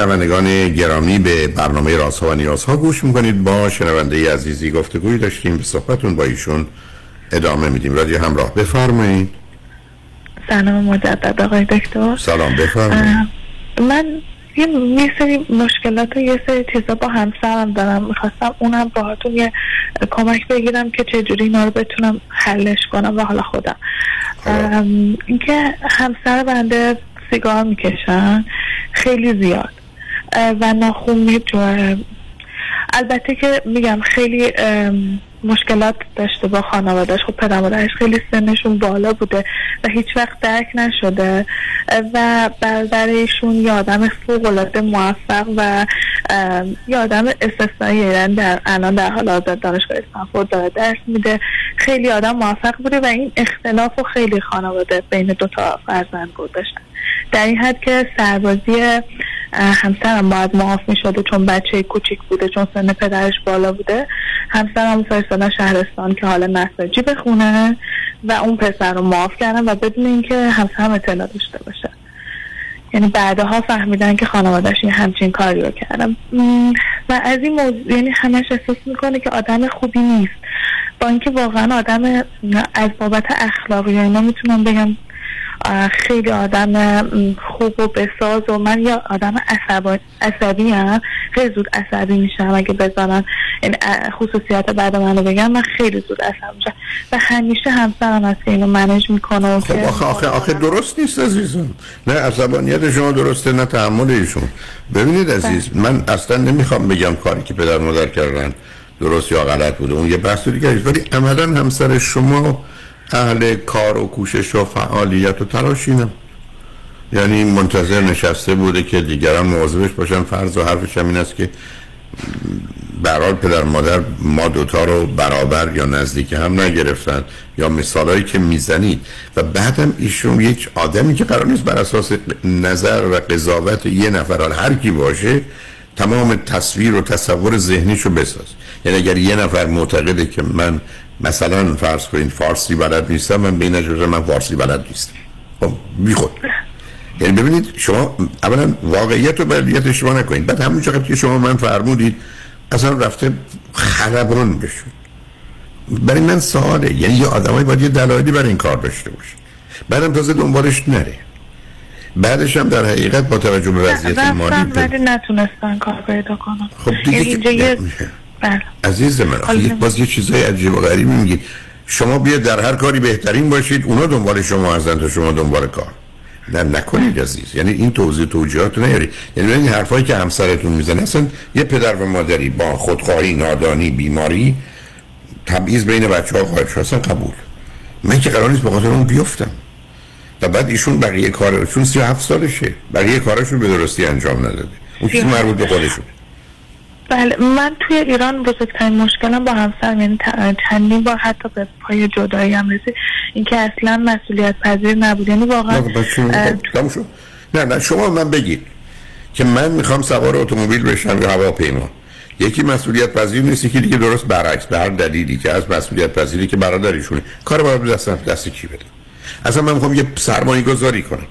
شنوندگان گرامی به برنامه رازها و نیازها گوش می‌کنید. با شنونده عزیزی گفتگوی داشتیم. به صحبتون با ایشون ادامه میدیم. رادیو همراه بفرمایید. سلام مجدد آقای دکتر. سلام بفرمایید. من یه یه سری مشکلات و یه سری چیزا با همسرم دارم. می‌خواستم اونم باهاتون یه کمک بگیرم که چجوری اینا رو بتونم حلش کنم و حالا خودم. اینکه همسر بنده سیگار می‌کشن خیلی زیاد. و ناخون میجوه البته که میگم خیلی مشکلات داشته با خانوادهش خب پدر خیلی سنشون بالا بوده و هیچ وقت درک نشده. و برادرشون یه آدم فوق العاده موفق و یه آدم استثنایی. یعنی در الان در حال حاضر دانشگاه استنفورد داره درس میده. خیلی آدم موفق بوده و این اختلاف و خیلی خانواده بین دو تا فرزند گذاشتن. در این حد که سربازی همسرم باید معاف می شده چون بچه کوچیک بوده چون سن پدرش بالا بوده همسرم فرستادن شهرستان که حالا نساجی بخونه و اون پسر رو معاف کردن و بدون اینکه همسرم اطلاع داشته باشه. یعنی بعدها فهمیدن که خانوادش این همچین کاری رو کردم و از این موضوع یعنی همش احساس می‌کنه که آدم خوبی نیست. با اینکه واقعا آدم از بابت اخلاقی اینا می‌تونم بگم خیلی آدم خوب و بساز و من یا آدم عصبی هم خیلی زود عصبی میشم اگه بذارن این اه، خصوصیات بعد منو بگم من خیلی زود عصبی میشم. و همیشه همسرم هست که اینو منیج می‌کنه و خب آخه آخه آخه درست نیست عزیزم. نه عصبانیت شما درسته نه تحمل ایشون. ببینید عزیز من اصلا نمی‌خوام بگم کاری که پدر مادر کردن درست یا غلط بوده. اون یه بحث دیگه ولی عملا همسر شما اهل کار و کوشش و فعالیت و تلاشی نه یعنی منتظر نشسته بوده که دیگران مواظبش باشن. فرض و حرفش هم این است که برحال پدر مادر ما دوتا رو برابر یا نزدیک هم نگرفتن. یا مثالهایی که می‌زنید. و بعدم ایشون یک آدمی که قرار نیست بر اساس نظر و قضاوت یه نفر هر کی باشه تمام تصویر و تصور ذهنیشو بساز. یعنی اگر یه نفر معتقده که من مثلا فرض کنید فارسی بلد نیستم من به این نتیجه من فارسی بلد نیستم. خب بی خود یعنی ببینید شما اولا واقعیت رو بردیت اشتباه نکنید. بعد همون چقدر که شما من فرمودید اصلا رفته خلبرون بشون. برای من سواله. یعنی یه آدمایی باید یه دلایلی برای این کار داشته باشه. بعدم تازه دنبالش نره. بعدش هم در حقیقت با توجه به وضعیت مالی رفتم داره. ولی نتونستن کار پیدا کنم خب دیگه یعنی اینجا یه بله. عزیز من آخه باز یه چیزای عجیب و غریبی میگید شما بیا در هر کاری بهترین باشید اونا دنبال شما هستن تا شما دنبال کار. نه نکنید عزیز. یعنی این توضیح توجیهات نیاری یعنی این حرفایی که همسرتون می‌زنه اصلا یه پدر و مادری با خودخواهی نادانی بیماری تبعیض بین بچه ها خواهد شد. اصلا قبول. من که قرار نیست به خاطر اون بیفتم. و بعد ایشون بقیه کار چون 37 سالشه. بقیه کارشون به درستی انجام نداده. اون چیزی مربوط به خودشون بله من توی ایران بزرگترین مشکلم با همسرم یعنی چندین بار حتی به پای جدایی هم رسید. اینکه اصلا مسئولیت پذیر نبود. یعنی واقعا نه،. نه نه شما من بگید که من می‌خوام سوار اتومبیل بشم یا هواپیما. یکی مسئولیت پذیر نیست یکی دیگه درست برعکس. به هر دلیلی که از مسئولیت پذیری که برادرشونه کار باید دست دست کی بده؟ اصلا من می‌خوام یه سرمایه گذاری کنم.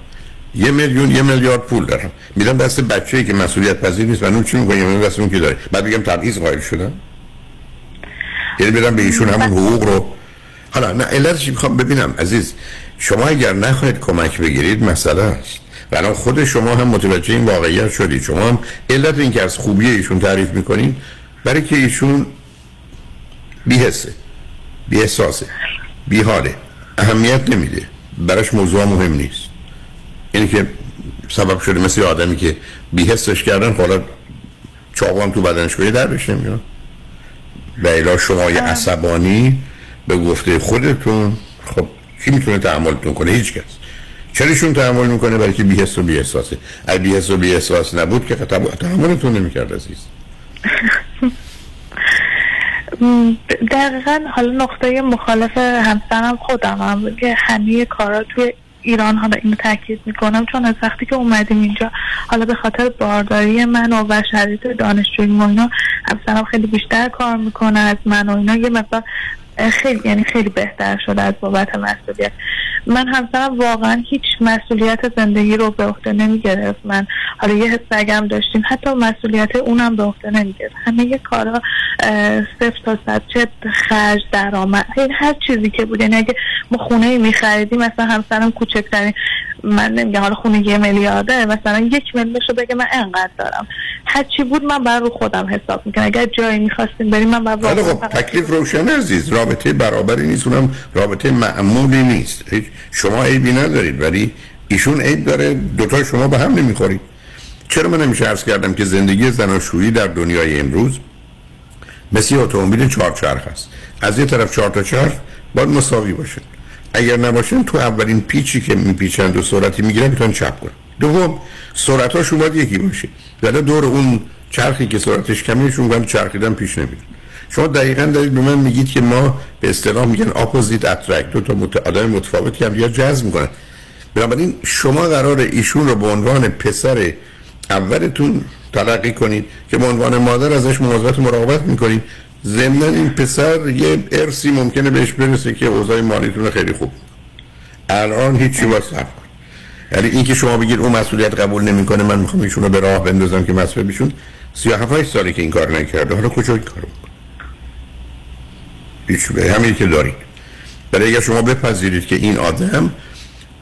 یه میلیون یه میلیارد پول دارم میدم دست بچه‌ای که مسئولیت پذیر نیست و اون چی می‌کنه من دست اون که داره؟ بعد بگم تبعیض قائل شدم یعنی بدم به ایشون همون حقوق رو. حالا نه علتش می‌خوام ببینم عزیز شما اگر نخواهید کمک بگیرید مسئله است. و الان خود شما هم متوجه این واقعیت شدید. شما هم علت این که از خوبی ایشون تعریف می‌کنین برای که ایشون بیهسه بی احساسه بی حاله اهمیت نمیده. براش موضوع مهم نیست. اینی که سبب شده مثل آدمی که بیهستش کردن حالا چاقو هم تو بدنش کنی درش نمیاد. و الا شما یه عصبانی به گفته خودتون خب کی می‌تونه تحملتون کنه؟ هیچ کس. چراشون تحمل می‌کنه؟ برای که بیهست و اگه بیهست و بیاحساس نبود که تحمل- تحملتون نمی‌کرد عزیز. دقیقا حالا نقطه مخالف همسرم خودم هم که همه کارا توی ایران حالا اینو تاکید می‌کنم چون از وقتی که اومدیم اینجا حالا به خاطر بارداری من و, شرایط دانشجویی و اینا خیلی بیشتر کار می‌کنه از من و اینا. یه اه، خیلی یعنی خیلی بهتر شده از بابت مسئولیت. من همسرم واقعا هیچ مسئولیت زندگی رو به عهده نمی‌گرفت. من حالا یه حس سگم داشتیم حتی مسئولیت اونم به عهده نمی‌گرفت. همه یه کارا صفر تا صد چه خرج درآمد هر چیزی که بود. یعنی اگه ما خونه ای میخریدیم مثلا همسرم کوچکترین من نمیگم حالا خونه یه میلیارده مثلا یک میلیون رو بگه من انقدر دارم. هر چی بود من بر رو خودم حساب می‌کنم اگر جایی می‌خواستیم بریم من بر خب تکلیف روشن عزیز. رابطه برابری نیست اونم رابطه معمولی نیست. شما عیبی ندارید ولی ایشون عیب داره دوتا شما به هم نمی‌خورید. چرا من نمیشه عرض کردم که زندگی زناشویی در دنیای امروز مثل اتومبیل چهارچرخ است. از یه طرف چهار تا چرخ باید مساوی باشه. اگر نباشن تو اولین پیچی که میپیچند و سرعتی می‌گیرن می‌تونن چپ کنن. دوم سرعتاشون باید یکی باشه. ولی دور اون چرخی که سرعتش کمیشون چرخیدن پیش نمیره شما دقیقا دارید به من میگید که ما به اصطلاح میگن اپوزیت اترکت دو تا مت... آدم متفاوت که دیگر جذب می‌کنن. بنابراین شما قرار ایشون رو به عنوان پسر اولتون تلقی کنید که به عنوان مادر ازش مواظبت مراقبت می‌کنید. ضمن این پسر یه ارسی ممکنه بهش برسه که اوضاع مالیتون خیلی خوب. الان هیچی واسه یعنی این که شما بگید اون مسئولیت قبول نمی‌کنه من می‌خوام ایشون رو به راه بندازم که مسئول بشون. 37 سالی که این کار نکرده. حالا کجا این کارو هیچ به همین که دارید برای اگر شما بپذیرید که این آدم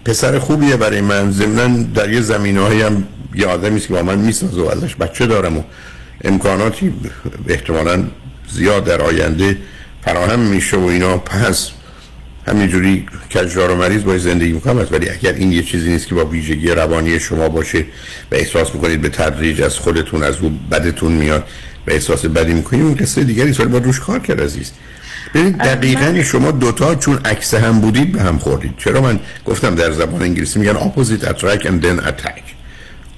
پسر خوبیه برای من. ضمنا در یه زمینه هم یه آدمی است که با من می‌سازه و ازش بچه دارم و امکاناتی احتمالا زیاد در آینده فراهم میشه و اینا. پس همینجوری کجدار و مریض باید زندگی می‌کنم. ولی اگر این یه چیزی نیست که با ویژگی روانی شما باشه و احساس می‌کنید به تدریج از خودتون از او بدتون میاد و احساس بدی می‌کنید اون قصه دیگری ولی با روش کار کرد عزیز. ببینید دقیقا شما دوتا چون عکس هم بودید به هم خوردید. چرا من گفتم در زبان انگلیسی میگن opposite attract and then attack.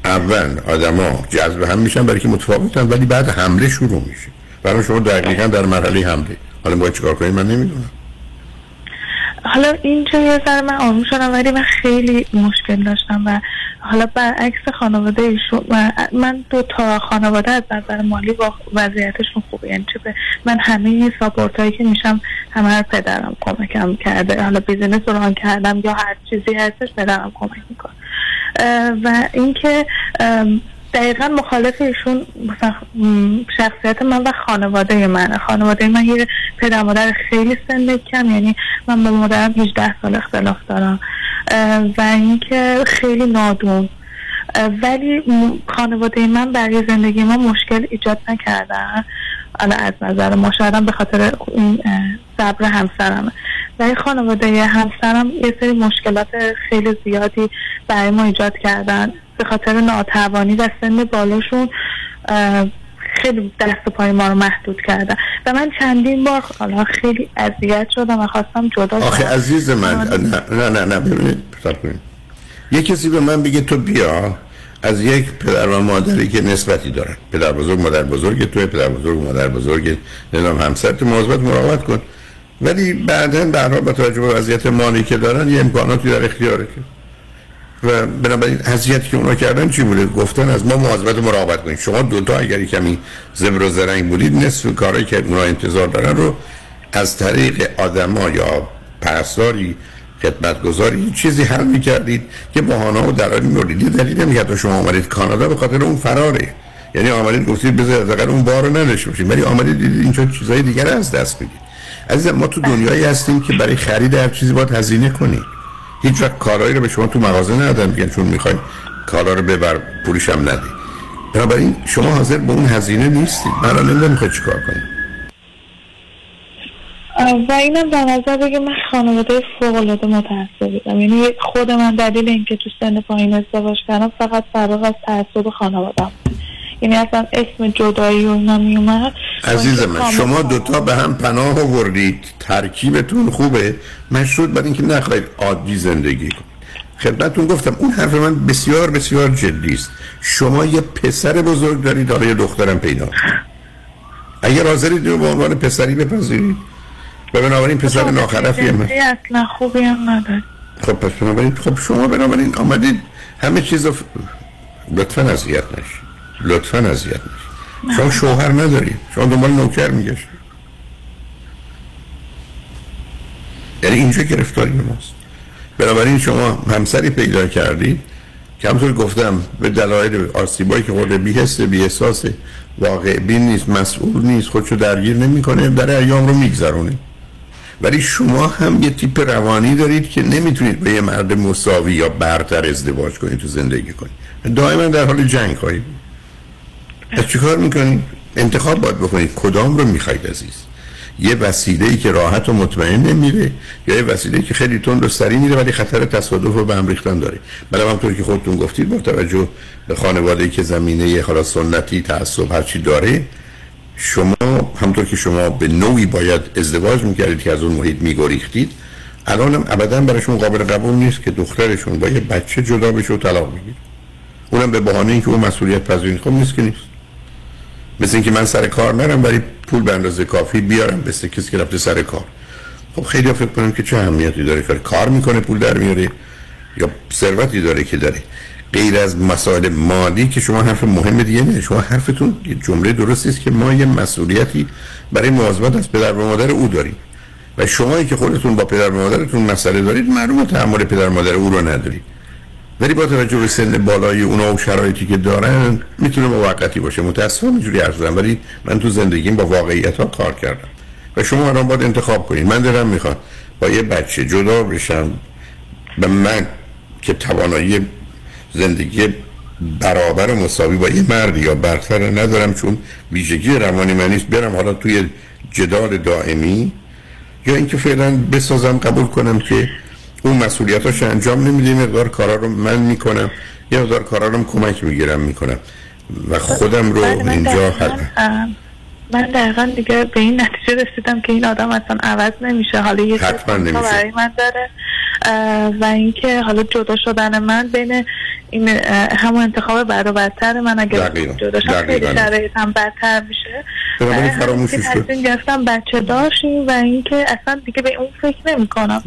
اول آدما جذب هم میشن برای که متفاوتن ولی بعد حمله شروع میشه. برای شما دقیقا در مرحله حمله. حالا باید چیکار کنید من نمی‌دونم. حالا اینجا یه ذره من آروم شدم ولی من خیلی مشکل داشتم و حالا برعکس خانواده ایشون من دو تا خانواده از نظر مالی با وضعیتشون خوبه. یعنی چه من همه ساپورت هایی که میشم همه پدرم کمکم کرده. حالا بیزینس رو ران کردم یا هر چیزی هستش پدرم کمک می‌کنه. و اینکه دقیقا مخالف ایشون شخصیت من و خانواده منه. خانواده من یه پدر مادر خیلی سن کم یعنی من با مادرم 18 سال اختلاف دارم. و اینکه خیلی نادون. ولی خانواده من برای زندگی ما مشکل ایجاد نکردن. حالا از نظر ما شاید به خاطر این صبر همسرمه ولی خانواده همسرم یه سری مشکلات خیلی زیادی برای ما ایجاد کردن. به خاطر ناتوانی و سن بالاشون خیلی دست و پای ما رو محدود کردن. و من چندین بار حالا خیلی اذیت شدم و خواستم جدا آخه شم. عزیز من نه نه نه, نه ببینید. یه کسی به من بگه تو بیا از یک پدر و مادری که نسبتی دارن. پدر بزرگ مادر بزرگ تو پدر بزرگ مادر بزرگ نظام همسر تو مواظبت مراقبت کن. ولی بعدا به هر حال با توجه به وضعیت مالی که دارن یه امکاناتی در اختیاره که. و بنابراین اذیتی که اونا کردن چی بوده؟ گفتن از ما مواظبت و مراقبت کنید. شما دوتا اگر کمی زبر و زرنگ بودید نصف کارهایی که اونا انتظار دارن رو از طریق آدما یا پرستاری خدمتگذاری چیزی حل می‌کردید که بهانه و دلالی میوردید دلیل نمی‌کرد تا شما آمدید کانادا به خاطر اون فراره. یعنی آمدید گفتید بذار حداقل اون بار رو نداشته باشید. ولی آمدید دیدید اینجا چیزای دیگر از دست می‌دید. عزیزم ما تو دنیایی هستیم که برای خرید هر چیزی باید هزینه کنید هیچ وقت کارهایی رو به شما تو مغازه ندادن میگن چون می‌خواین کالا رو ببر پولش هم ندید بنابراین شما حاضر به اون هزینه نیستید. من الان نمی‌دونم چیکار اه، و اینم در نظر بگه من خانواده فوق العاده بودم یعنی خود من دلیل اینکه تو سن پایین ازدواج کردم فقط فراغ از تعصب خانوادم یعنی اصلا اسم جدایی و اینا میومد. عزیز من شما دوتا به هم پناه آوردید. ترکیبتون خوبه. مشروط بر اینکه نخواهید عادی زندگی کنید. خدمتتون گفتم اون حرف من بسیار بسیار جدی است. شما یه پسر بزرگ دارید حالا یه دخترم پیدا. اگر حاضرید اینو به عنوان پسری بپذیرید. و بنابراین پسر ناخرفیه من جنسی اصلا خوبی هم خب پس بنابراین خب شما بنابراین آمدید. همه چیز رو لطفا اذیت نشید. لطفا اذیت نشید شما شوهر ندارید شما دنبال نوکر میگشید یعنی اینجا گرفتاری ماست. بنابراین شما همسری پیدا کردید که همطور گفتم به دلایل آسیبایی که خورده بیهست بی احساس واقع بین نیست مسئول نیست خودشو درگیر نمی‌کنه در ایام رو میگذرونه. ولی شما هم یه تیپ روانی دارید که نمی‌تونید به یه مرد مساوی یا برتر ازدواج کنید تو زندگی کنید. دائما در حال جنگ خواهید. پس چیکار می‌کنید انتخاب باید بکنید کدام رو می‌خواید عزیز یه وسیله ای که راحت و مطمئن نمیره یا یه وسیله ای که خیلی تند و سریع میره ولی خطر تصادف و به هم ریختن داره. بله همونطور که خودتون گفتید با توجه به خانواده که زمینه حالا سنتی تعصب هر چی داره شما همطور که شما به نوعی باید ازدواج می‌کردید که از اون محیط میگریختید الان هم ابدا برایشون قابل قبول نیست که دخترشون با یه بچه جدا بشه و طلاق بگیره. اونم به بهانه اینکه اون مسئولیت پذیری خب نیست که نیست. مثل اینکه من سر کار نرم ولی پول به اندازه کافی بیارم مثل کسی که رفته سر کار. خب خیلی فکر کنم که چه اهمیتی داره؟ کار کار می‌کنه پول در میاره یا ثروتی داره که داره. غیر از مسائل مالی که شما حرف مهم دیگه نه. شما حرفتون جمله درستی است که ما یه مسئولیتی برای مواظبت از پدر و مادر او داریم. و شمایی که خودتون با پدر و مادرتون مسئله دارید معلومه تحمل پدر و مادر او رو ندارید. ولی با توجه به سن بالای اونا و شرایطی که دارن می‌تونه موقتی باشه. متاسفم اینجوری زدم ولی من تو زندگیم با واقعیت ها کار کردم. و شما الان باید انتخاب کنید. من دارم می‌خوام با یه بچه جدا بشم به من که توانایی زندگی برابر مساوی با یه مرد یا برتر ندارم چون ویژگی روانی من نیست برم حالا توی جدال دائمی یا اینکه فعلا بسازم قبول کنم که اون مسئولیتاش انجام نمیده مقدار کارا رو من می‌کنم. یه مقدار کارا رو کمک می‌گیرم می‌کنم. و خودم رو بله، اینجا اه، من دقیقا دیگه به این نتیجه رسیدم که این آدم اصلا عوض نمیشه حالا یه حتما. برای من داره و اینکه حالا جدا شدن من بین این همون انتخاب بد و بدتر من دقیقاً. جدا شم خیلی. شرایطم بدتر میشه. تصمیم گرفتم بچه داشتیم و اینکه اصلا دیگه به اون فکر نمی کنم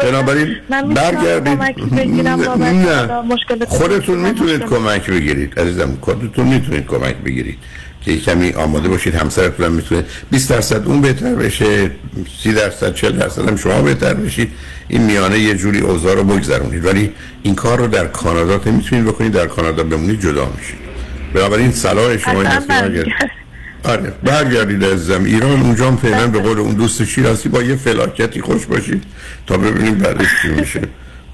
بنابراین برگردید نه. خودتون می‌تونید کمک بگیرید عزیزم خودتون می‌تونید کمک بگیرید که کمی آماده باشید همسرتون هم می‌تونه 20 درصد اون بهتر بشه 30 درصد 40 درصد هم شما بهتر بشید. این میانه یه جوری اوضاع رو بگذرونید. ولی این کار رو در کانادا نمی‌تونید بکنید در کانادا بمونید جدا میشید. بنابراین صلاح شما این است. آره برگردید عزیزم. ایران اونجا هم فعلا به قول اون دوست شیراسی با یه فلاکتی خوش باشید تا ببینیم بعدش چی میشه.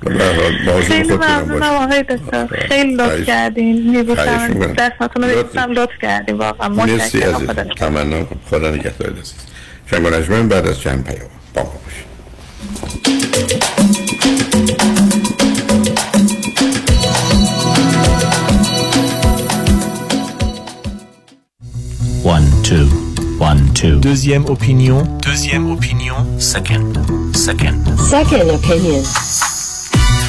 و به هر حال مواظب خیلی خودتون هم ممنونم باشید آقای دکتر خیلی لطف خواهش- کردین خواهش میبوسم می‌کنم. دستاتون رو لطف. ببوسم لطف کردین واقعا مرسی متشکرم عزیز خدا نگهدار. تمنا خدا نگهدار عزیز شنگ و نجمن بعد از چند پیام با ما باشید One, two, one, two. Deuxième opinion. Deuxième opinion. Second, second. Second opinion.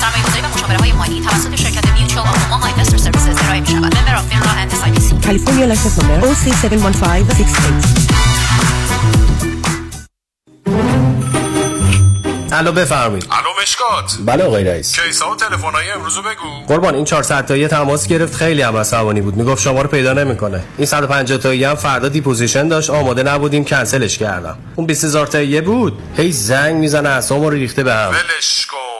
سرمایه‌گذاری و مشاوره های مالی توسط شرکت Mutual of Omaha Investor Services ارائه می‌شود. member of FINRA and SIPC. California license number OC71568. الو بفرمایید الو مشکات بله آقای رئیس case ا و تلفن‌های امروزو بگو قربان این 400 تایی تماس گرفت خیلی هم عصبانی بود می‌گفت شما رو پیدا نمی‌کنه این 150 تایی هم فردا deposition داشت آماده نبودیم کنسلش کردم اون 20000 تایی بود هی زنگ می‌زنه اعصابمو رو ریخته به هم ولش کن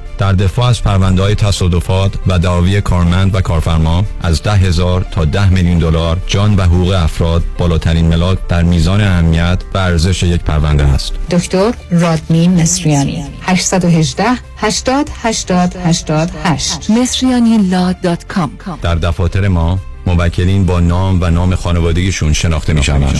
در دفاع از پرونده های تصادفات و دعاوی کارمند و کارفرما از ده هزار تا ده میلیون دلار جان و حقوق افراد بالاترین ملاک در میزان اهمیت و ارزش یک پرونده است. دکتر رادمین مصریانی 818 80 80 88 مصریانی در دفاتر ما موکلین با نام و نام خانوادگیشون شناخته می شوند.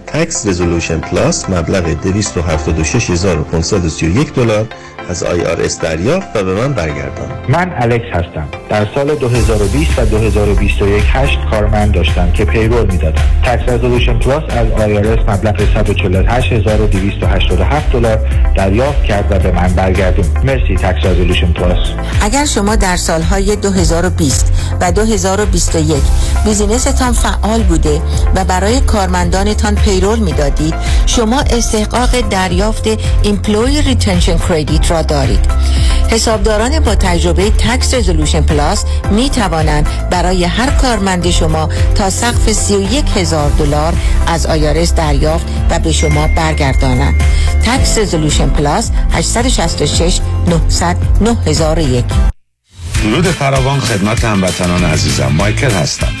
تکس رزولوشن پلاس مبلغ 276531 دلار از IRS دریافت و به من برگردان. من الکس هستم. در سال 2020 و 2021 هشت کارمند داشتم که payroll می‌دادم. Tax Resolution Plus از IRS مبلغ 148287 دلار دریافت کرد و به من برگردون. مرسی Tax Resolution Plus اگر شما در سالهای 2020 و 2021 business تان فعال بوده و برای کارمندانتان payroll می‌دادید شما استحقاق دریافت Employee Retention Credit را دارید. حسابداران با تجربه Tax Resolution Plus می توانند برای هر کارمند شما تا سقف 31 هزار دلار از IRS دریافت و به شما برگردانند. Tax Resolution Plus 866 900 9001 درود فراوان خدمت هموطنان عزیزم. مایکل هستم.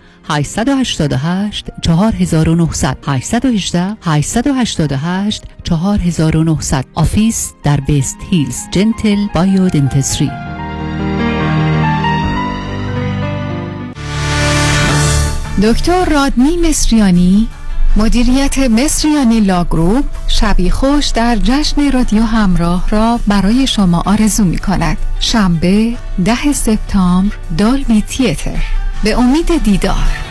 888 4900 818 888 4900 office در West Hills Gentle Bio Dentistry دکتر رادنی مصریانی مدیریت مصریانی Law Group شبی خوش در جشن رادیو همراه را برای شما آرزو می کند شنبه ده سپتامبر Dolby Theatre. به امید دیدار.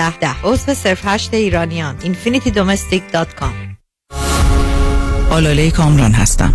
ده. ده عضو صرف هشت ایرانیان. Infinitydomestic.com آلاله کامران هستم.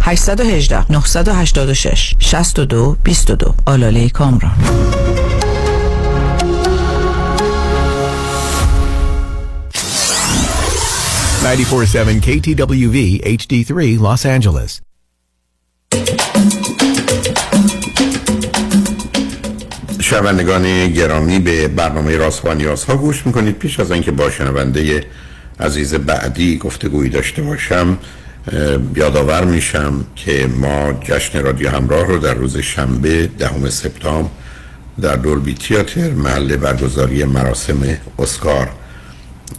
818 986 62 22 آلاله کامران. Ninety-four seven KTWV HD3 Los Angeles. شنوندگان گرامی به برنامه راسپانیاس ها گوش می‌کنید. پیش از اینکه با شنونده عزیز بعدی گفتگویی داشته باشم یادآور میشم که ما جشن رادیو همراه رو در روز شنبه دهم سپتامبر در دولبی تیاتر محل برگزاری مراسم اسکار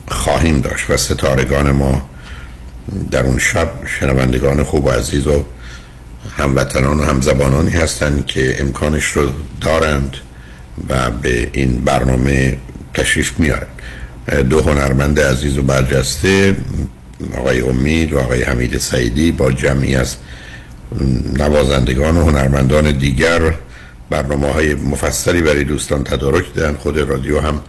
خواهیم داشت و ستارگان ما در اون شب شنوندگان خوب و عزیز و هموطنان و همزبانانی هستند که امکانش رو دارند و به این برنامه تشریف میارن دو هنرمند عزیز و برجسته آقای امید و آقای حمید سعیدی با جمعی از نوازندگان و هنرمندان دیگر برنامه های مفصلی برای دوستان تدارک دادن خود رادیو هم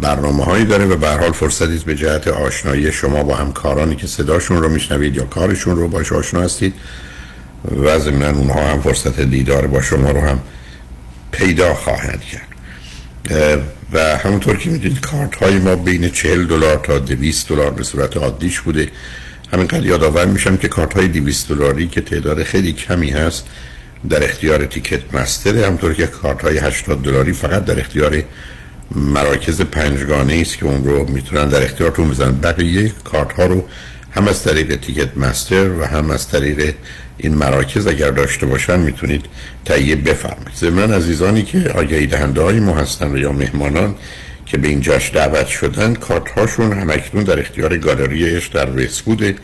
برنامه هایی داره و به حال فرصتی به جهت آشنایی شما با همکارانی که صداشون رو میشنوید یا کارشون رو باش آشنا هستید و ضمن اونها هم فرصت دیدار با شما رو هم پیدا خواهند کرد. و همونطور که می‌دونید کارت های ما بین 40 دلار تا 200 دلار به صورت عادیش بوده. همینقدر یادآور میشم که کارت های 200 دلاری که تعداد خیلی کمی هست در اختیار تیکت مستر همونطور که کارت های 80 دلاری فقط در اختیار مراکز پنجگانه است که اون رو می‌تونن در اختیارتون بزنن. بقیه کارت ها رو هم از طریق تیکت مستر و هم از طریق این مراکز اگر داشته باشن می‌تونید تهیه بفرمایید. ضمن عزیزانی که آگهی دهنده های ما هستن یا مهمانان که به این جشن دعوت شدن کارت هاشون همکنون در اختیار گالری اش در ویس بوده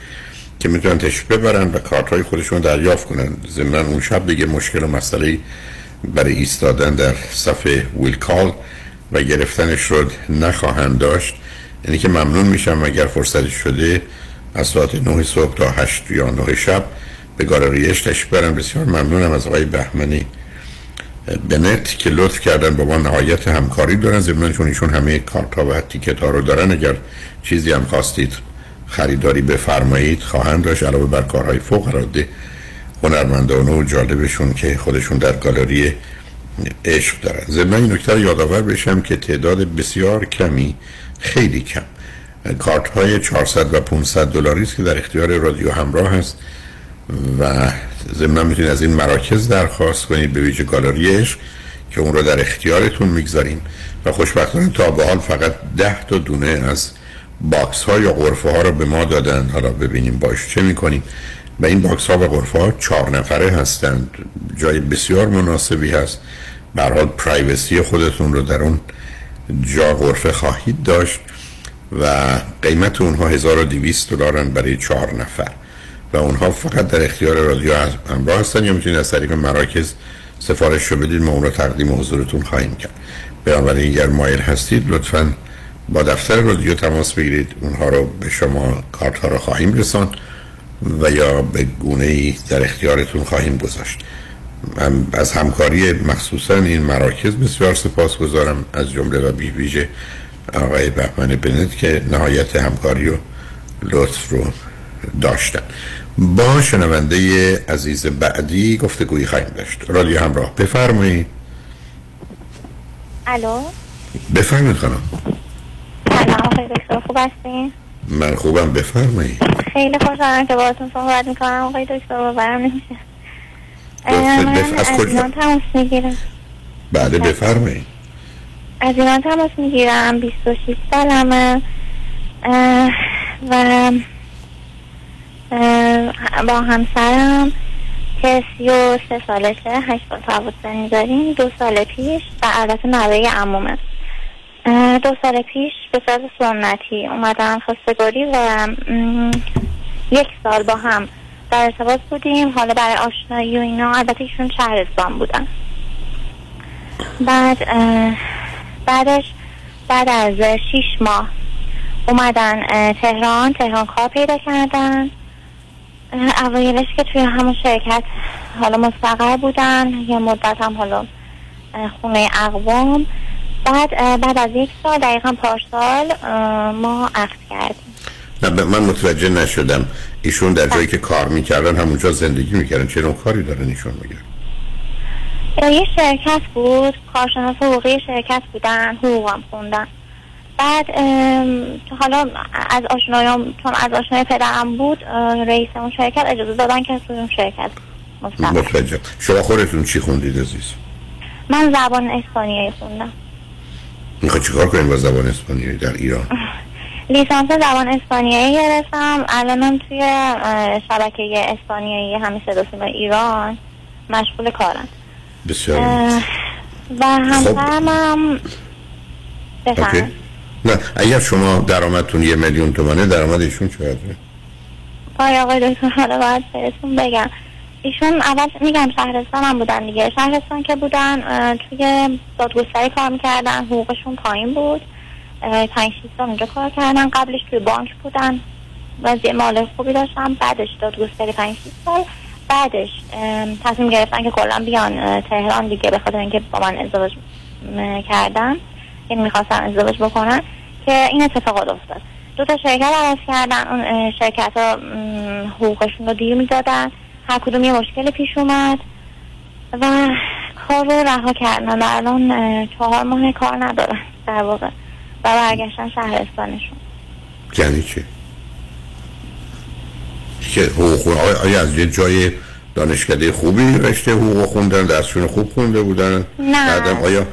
که می‌تونن تشریف ببرن و کارت های خودشون دریافت کنن. ضمن اون شب دیگه مشکل و مسئله برای ایستادن در صفحه ویل کال و گرفتنش رو نخواهند داشت. یعنی که ممنون میشم اگر فرصتی شده از ساعت 9 صبح تا 8 یا 9 شب به گالریش تشریف برن بسیار ممنونم از آقای بهمنی. بنت که لطف کردن با ما نهایت همکاری دارن. ضمن چون ایشون همه کارت ها و تیکت ها رو دارن اگر چیزی هم خواستید خریداری بفرمایید خواهند داشت. علاوه بر کارهای فوق العاده هنرمندانه و جالبشون که خودشون در گالری عشق دارن. ضمن این نکته یادآور بشم که تعداد بسیار کمی خیلی کم کارت های 400 و 500 دلاری است که در اختیار رادیو همراه هست. و ضمن می‌تونید از این مراکز درخواست کنید به ویژه گالری عشق که اون رو در اختیارتون می‌گذاریم. و خوشبختانه تا به حال فقط ده تا دونه از box ها یا غرفه ها رو به ما دادن. حالا ببینیم باش چه می‌کنیم. و این box ها و غرفه ها چهار نفره هستند. جای بسیار مناسبی هست. به حال privacy خودتون رو در اون جا غرفه خواهید داشت و قیمت اونها 1200 دلارن برای چهار نفر. و اونها فقط در اختیار رادیو همراه هستن. یا می‌تونید از طریق مراکز سفارش رو بدید. ما اون رو تقدیم حضورتون خواهیم کرد. بنابراین اگر مایل هستید لطفا با دفتر رادیو تماس بگیرید. اونها رو به شما کارت ها رو خواهیم رساند و یا به گونه ای در اختیارتون خواهیم گذاشت. من از همکاری مخصوصا این مراکز بسیار سپاس گذارم. از جمله و بی ویژه آقای بهمن بنت که نهایت همکاری و لطف رو داشتن. با شنونده عزیز بعدی گفتگویی خواهیم داشت. رادیو همراه بفرمایید. الو؟ بفرمایید خانم. سلام آقای دکتر خوب هستین؟ من خوبم بفرمایید. خیلی خوشحالم که باهاتون صحبت می‌کنم آقای دکتر باورم نمیشه من از کجا؟ ایران تماس می‌گیرم. بله بفرمایید. از ایران تماس می‌گیرم 26 سالمه. و با همسرم که سی و سه سالشه هشت سال تفاوت سنی داریم. دو سال پیش و البته نوه عمومه. دو سال پیش به صورت سنتی اومدن خواستگاری و یک سال با هم در ارتباط بودیم. حالا برای آشنایی و اینا البته ایشون شهرستان بودن. بعد بعدش بعد از شیش ماه اومدن تهران. تهران کار پیدا کردن. اوایلش که توی همون شرکت حالا مستقر بودن یه مدت هم حالا خونه اقوام. بعد بعد از یک سال دقیقا پارسال ما عقد کردیم. نه من متوجه نشدم. ایشون در جایی که کار می‌کردن همونجا زندگی می‌کردن. چه نوع کاری دارن ایشون میگن یه شرکت بود. کارشناس حقوقی شرکت بودن حقوقم خوندن. بعد حالا از آشنایام چون از آشنای پدرم بود رئیس اون شرکت اجازه دادن که توی اون شرکت متوجه. شما خودتون چی خوندید عزیز؟ من زبان اسپانیایی خوندم. می‌خواد چیکار کنیم با زبان اسپانیایی در ایران؟ لیسانس زبان اسپانیایی گرفتم. الانم توی شبکه اسپانیایی همین صدا ایران مشغول کارم. بسیار و همسرم هم اوکی. نه اگر شما درآمدتون یه میلیون تومنه درآمد ایشون چقدره؟ آقای آقای دکتر حالا باید بهتون بگم. ایشون اول میگم شهرستان هم بودن دیگه. شهرستان که بودن توی دادگستری کار می‌کردن حقوقشون پایین بود. پنج سال اونجا کار کردن. قبلش توی بانک بودن. وضعیت مال خوبی داشتن. بعدش دادگستری پنج سال. بعدش تصمیم گرفتن که کلا بیان تهران دیگه به خاطر اینکه با من ازدواج کردن. یعنی می‌خواستن ازدواج بکنن که این اتفاقات افتاد. دو تا شرکت عوض کردن اون شرکت ها حقوقشون رو دیر می‌دادن. هر کدوم یه مشکل پیش اومد و کار رو رها کردن. و الان چهار ماه کار ندارن در واقع و برگشتن شهرستانشون یعنی چی؟ که حقوق آیا, آیا از یه جای دانشکده خوبی رشته حقوق خوندن درسشون خوب خونده بودن؟ نه. بعدم آیا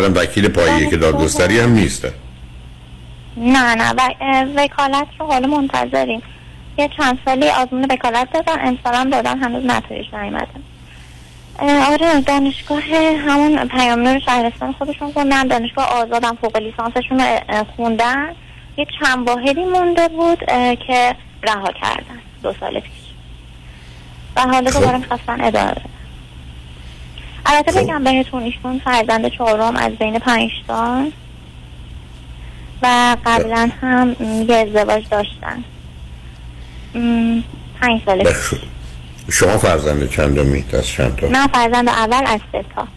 بعدم وکیل پایه که دادگستری هم نیستن نه نه و- وکالت رو حالا منتظریم. یه چند سالی آزمون وکالت دادن امسال هم دادن هنوز نتایج نیومده. آره دانشگاه همون پیام نور شهرستان خودشون خوندن دانشگاه آزادم فوق لیسانسشون خوندن. یه چند واحدی مونده بود که رها کردن دو سال پیش. و حالا دوباره می‌خواستن ادامه بدن. البته بگم بهتون ایشون فرزند چهارم از بین پنج تا. و قبلا هم م، یه ازدواج داشتن. پنج سال پیش. شما فرزند چندمید از چند تا؟ من فرزند اول از سه تا.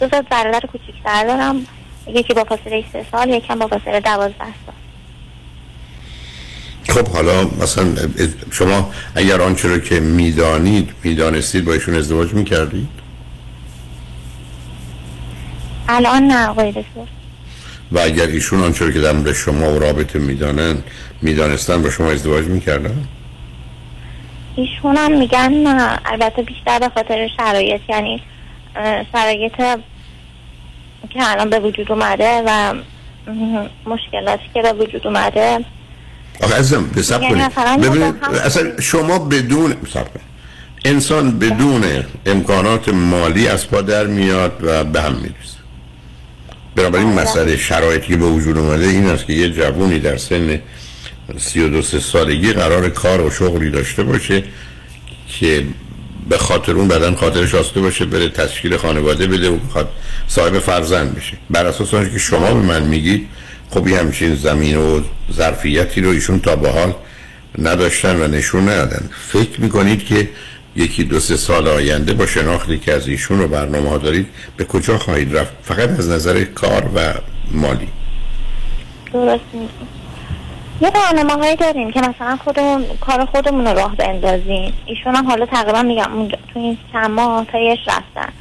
دو تا برادر کوچیک‌تر دارم. یکی با فاصله سه سال یکم با فاصله دوازده سال. خب حالا مثلا شما اگر آنچه رو که می‌دانید می‌دانستید با ایشون ازدواج می‌کردید؟ الان نه آقای دکتر. و اگر ایشون آنچه که در مورد شما و رابطه می‌دانن می‌دانستن با شما ازدواج می‌کردن؟ ایشون هم میگن نه البته بیشتر به خاطر شرایط یعنی شرایط که الان به وجود اومده و مشکلاتی که به وجود اومده. آخه عزیزم به سب یعنی کنید. ببینید اصلا شما بدون سب کنید. انسان بدون امکانات مالی از پا در میاد و به هم می‌رسه بنابراین مسئله شرایطی که به وجود اومده این است که یه جوونی در سن سی و دو سه سالگی قرار کار و شغلی داشته باشه که به خاطر اون بدن خاطرش آسوده باشه بره تشکیل خانواده بده و بخواد صاحب فرزند بشه. بر اساس آنچه که شما به من میگید خب یه همچین زمین و ظرفیتی رو ایشون تا به حال نداشتن و نشون ندادن. فکر می‌کنید که یکی دو سه سال آینده با شناختی که از ایشون رو برنامه دارید به کجا خواهید رفت؟ فقط از نظر کار و مالی. درست یه برنامه هایی داریم که مثلا خودمون کار خودمون رو راه بندازیم. ایشون هم حالا تقریبا میگم تو این چند ماه تا یش رفتن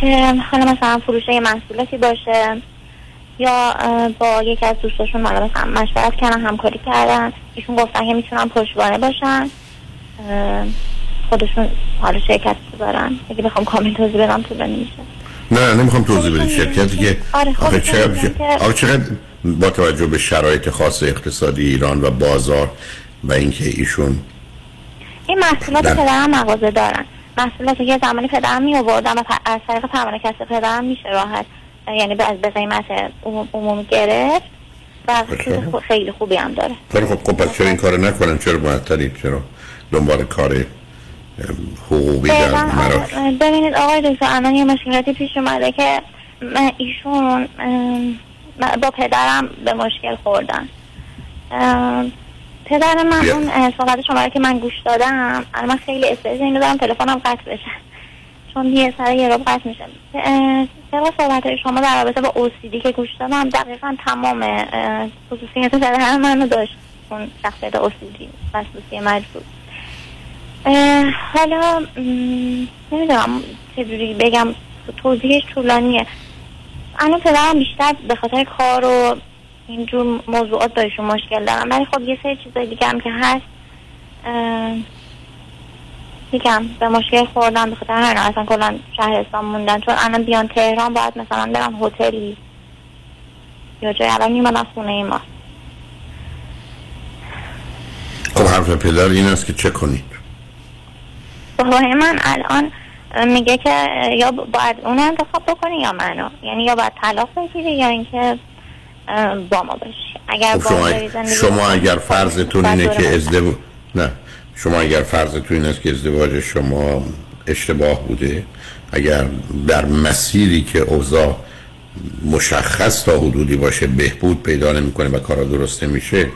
که حالا مثلا فروش یه محصولاتی باشه یا با یکی از دوستاشون مثلا مشورت کردن همکاری کردن. ایشون گفتن که می‌تونن پشتوانه باشن. خودشون حالا شرکت دارن اگه بخوام کامل توضیح بدم طولانی میشه. نه نمی‌خوام توضیح بدید شرکتی که آره، خب، آخه چقدر آخه چقدر با توجه به شرایط خاص اقتصادی ایران و بازار و اینکه ایشون این محصولات. پدرم مغازه دارن. محصولات که یه زمانی پدرم می آوردن و از طریق پروانه کسب پدرم میشه راحت. یعنی به از به قیمت عموم- عمومی گرفت و سود خو- خیلی خوبی هم داره. خیلی خب خب پس چرا این کار نکنن؟ چرا معطلید چرا؟ دنبال کار حقوقی در آره. ببینید آقای دکتر الان یه مشکلاتی پیش اومده که ایشون با پدرم به مشکل خوردن. پدر من. اون صحبت شما رو که من گوش دادم الان من خیلی استرس اینو دارم تلفنم قطع بشه. چون یه سر یه رو قطع میشه. طبق صحبت شما در رابطه با OCD که گوش دادم دقیقا تمام خصوصیت پدر منو داشت اون شخصیت OCD وسوسه مجبور. حالا نمی‌دونم چجوری بگم توضیحش طولانیه. الان پدرم بیشتر به خاطر کار و اینجور موضوعات با ایشون مشکل دارم ولی خب یه سری چیزای دیگه هم که هست میگم به مشکل خوردم به خاطر همین اصلا کلا شهرستان موندن. چون الان بیان تهران باید مثلا برم هتلی یا جای الان میمونم خونه ما. خب حرف پدر این است که چه کنید؟ بابای من الان میگه که یا باید اون انتخاب بکنی یا منو. یعنی یا باید طلاق بگیری یا اینکه با ما باشی. اگر خب با شما, شما کنی، اگر فرضتون اینه که. ازدواج نه. شما اگر فرضتون این است که ازدواج شما اشتباه بوده اگر در مسیری که اوضاع مشخص تا حدودی باشه بهبود پیدا نمی‌کنه و کارا درست نمیشه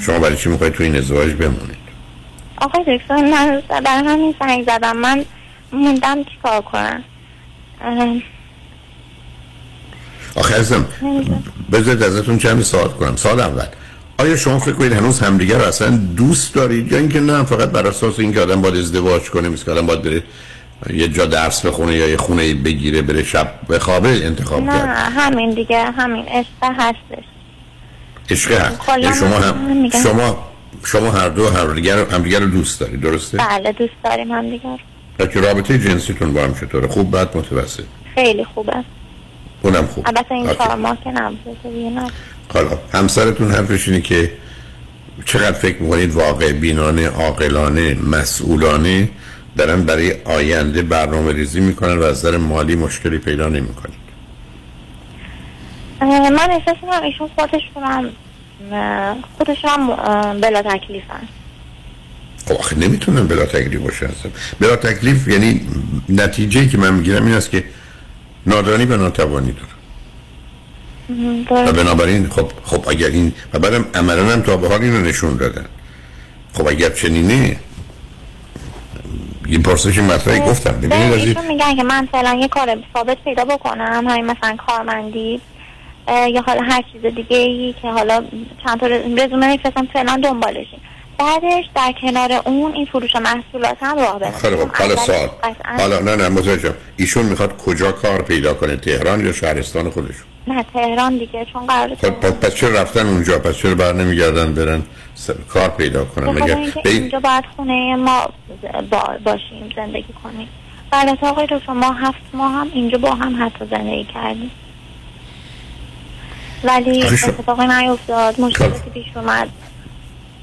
شما برای چی می‌خواید تو این ازدواج بمونید آقای دکتر من در همین سنگ زدم. من موندم چیکار کنم. آخه ازم. بذارید ازتون چند سوال کنم. سال اول آیا شما فکر کنید هنوز همدیگر رو اصلا دوست دارید؟ یا اینکه نه فقط بر اساس اینکه آدم باید ازدواج کنه مثل که آدم باید بره یه جا درس بخونه یا یه خونه بگیره بره شب بخوابه انتخاب نه کرد؟ همین دیگه همین عشق هستش. عشق هست. یعنی شما هم. شما شما هر دو هر دیگر همدیگر رو دوست دارید درسته؟ بله دوست داریم هم دیگه بچه رابطه جنسیتون با هم چطوره؟ خوب بعد متوسط؟ خیلی خوبه. اونم خوب. البته این. چهار ماه که نبوده دیگه نه حالا همسرتون حرفش اینه که چقدر فکر می‌کنید واقع بینانه عاقلانه مسئولانه دارن برای آینده برنامه ریزی می‌کنن و از نظر مالی مشکلی پیدا نمی‌کنید؟ من احساس می‌کنم ایشون خودشون هم اه، خودشون هم بلا تکلیفن. خب آخه نمی‌تونن بلا تکلیف باشه هستم بلا تکلیف یعنی نتیجه که من می‌گیرم این است که نادانی و ناتوانی داره و بنابراین خب خب اگر این و بعدم عملا هم تا به حال این رو نشون دادن. خب اگر چنینه این پرسش مطرحی گفتم. ببینید از میگن که من فعلا یه کار ثابت پیدا بکنم همین مثلا کارمندی. یا حالا هر چیز دیگه ای که حالا چند تا رزومه میفرستم فعلا دنبالشیم. بعدش در کنار اون این فروش محصولات هم راه خیلی بندازیم خب حالا سوال. حالا نه نه متوجهم ایشون می‌خواد کجا کار پیدا کنه؟ تهران یا شهرستان خودشون؟ نه تهران دیگه چون قرار خب پس, پس چرا رفتن اونجا؟ پس چرا بر نمیگردن برن س- کار پیدا کنن؟ مگر این- اینجا باید خونه ما با- باشیم زندگی کنیم. البته آقای دکتر ما هفت ماه هم اینجا با هم حتی زندگی کردیم. ولی اتفاقی نیفتاد مشکلاتی پیش اومد.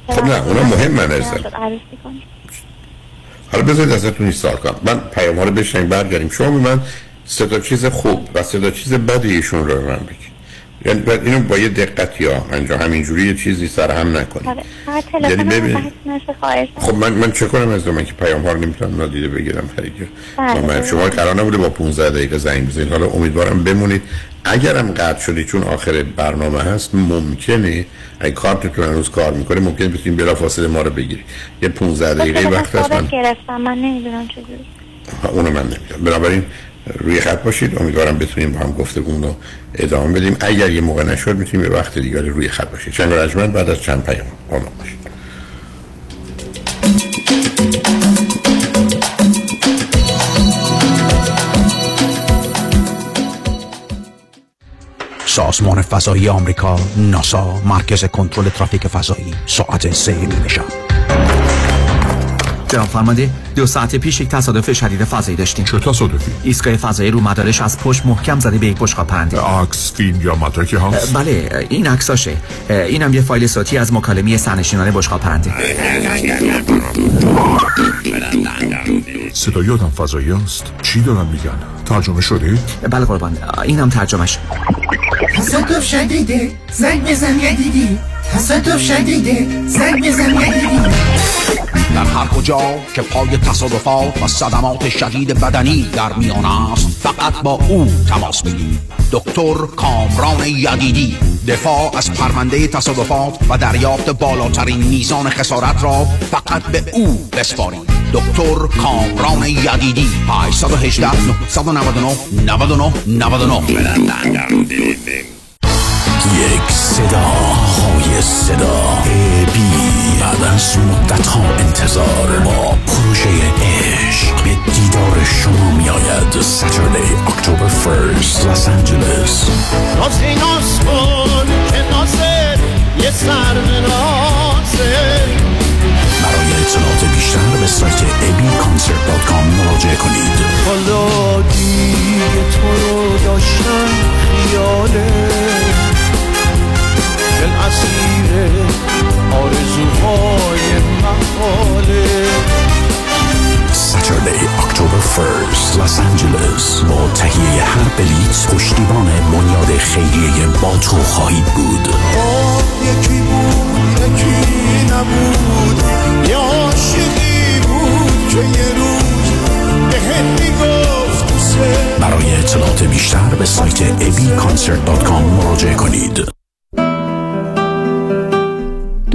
خب نه اونا مهم من حالا بذارید ازتون سوال کنم. من پیام ها رو بشنگ برگردیم. شما به من سه تا چیز خوب و سه تا چیز بدی ایشون رو من بگید. یعنی بعد اینو با یه دقت یا انجام همینجوری یه چیزی سر هم نکنید آره. یعنی تلفن ببین- بحث نشه خواهش خب من من چه کنم از من که پیام ها رو نمی‌تونم نادیده بگیرم خریده بله. من شما قرار نبوده با 15 دقیقه زنگ بزنید. حالا امیدوارم بمونید. اگرم قطع شدی چون آخر برنامه هست ممکنه اگه کارتتون هنوز کار می‌کنه ممکنه بتونید بلا فاصله ما رو بگیرید یه 15 دقیقه وقت هست من گرفتم من نمی‌دونم چجوری. اونو من نمی‌دونم. بنابراین روی خط باشید. امیدوارم بتونیم با هم گفتگو رو ادامه بدیم. اگر یه موقع نشد می‌تونیم یه وقت دیگه روی خط باشید. چند رجمن بعد از چند پیام ما باشید. سازمان فضایی آمریکا ناسا مرکز کنترل ترافیک فضایی ساعت سه نیمه جناب فرمانده دو ساعت پیش یک تصادف شدید فضایی داشتیم چه تصادفی؟ ایستگاه فضایی رو مدارش از پشت محکم زده به یک بشقاب پرنده عکس فیلم یا مدرکی هست؟ بله این عکساشه اینم یه فایل صوتی از مکالمه سرنشینان بشقاب پرنده صدای آدم فضایی است چی دارن میگن؟ ترجمه شده؟ بله قربان اینم ترجمش تصادف شدیده زنگ بزن یدیدی تصادف شدیده زنگ بزن یدیدی در هر کجا که پای تصادفات و صدمات شدید بدنی در میان است فقط با او تماس بگیرید دکتر کامران یدیدی دفاع از پرونده تصادفات و دریافت بالاترین میزان خسارت را فقط به او بسپارید دکتر کامران یدیدی 818 999 99 99 یک صدا های صدا بی از مدت ها انتظار با پروژه عشق به دیدار شما می آید Saturday اکتبر 1st لس آنجلس نازی ناز کن که نازه یه سر برای اطلاعات بیشتر به سایت abconcert.com مراجعه کنید. حالا دیگه تو رو داشتم خیاله. دل اسیر آرزوهای محاله. Saturday اکتبر 1st لس آنجلس با تهیه هر بلیت پشتیبان بنیاد خیریه با تو خواهید بود. آه یکی بود یکی نبود. یه عاشقی بود که یه روز بهت می‌گفت برای اطلاعات بیشتر به سایت abconcert.com مراجعه کنید.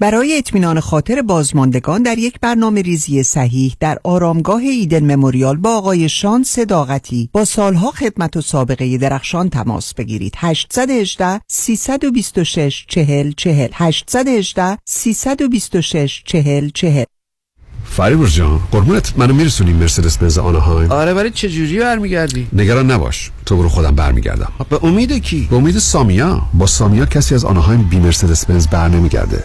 برای اطمینان خاطر بازماندگان در یک برنامه ریزی صحیح در آرامگاه Eden Memorial با آقای شان صداقتی با سالها خدمت و سابقه درخشان تماس بگیرید. 818 326 40 40 818 326 40 40 فریبرز جان قربونت. منو میرسونی مرسدس بنز آنهایم آره ولی چه جوری برمیگردی؟ نگران نباش. تو برو خودم برمیگردم. به امید کی؟ به امید سامیا. با سامیا کسی از آنهایم بی مرسدس بنز بر نمیگرده.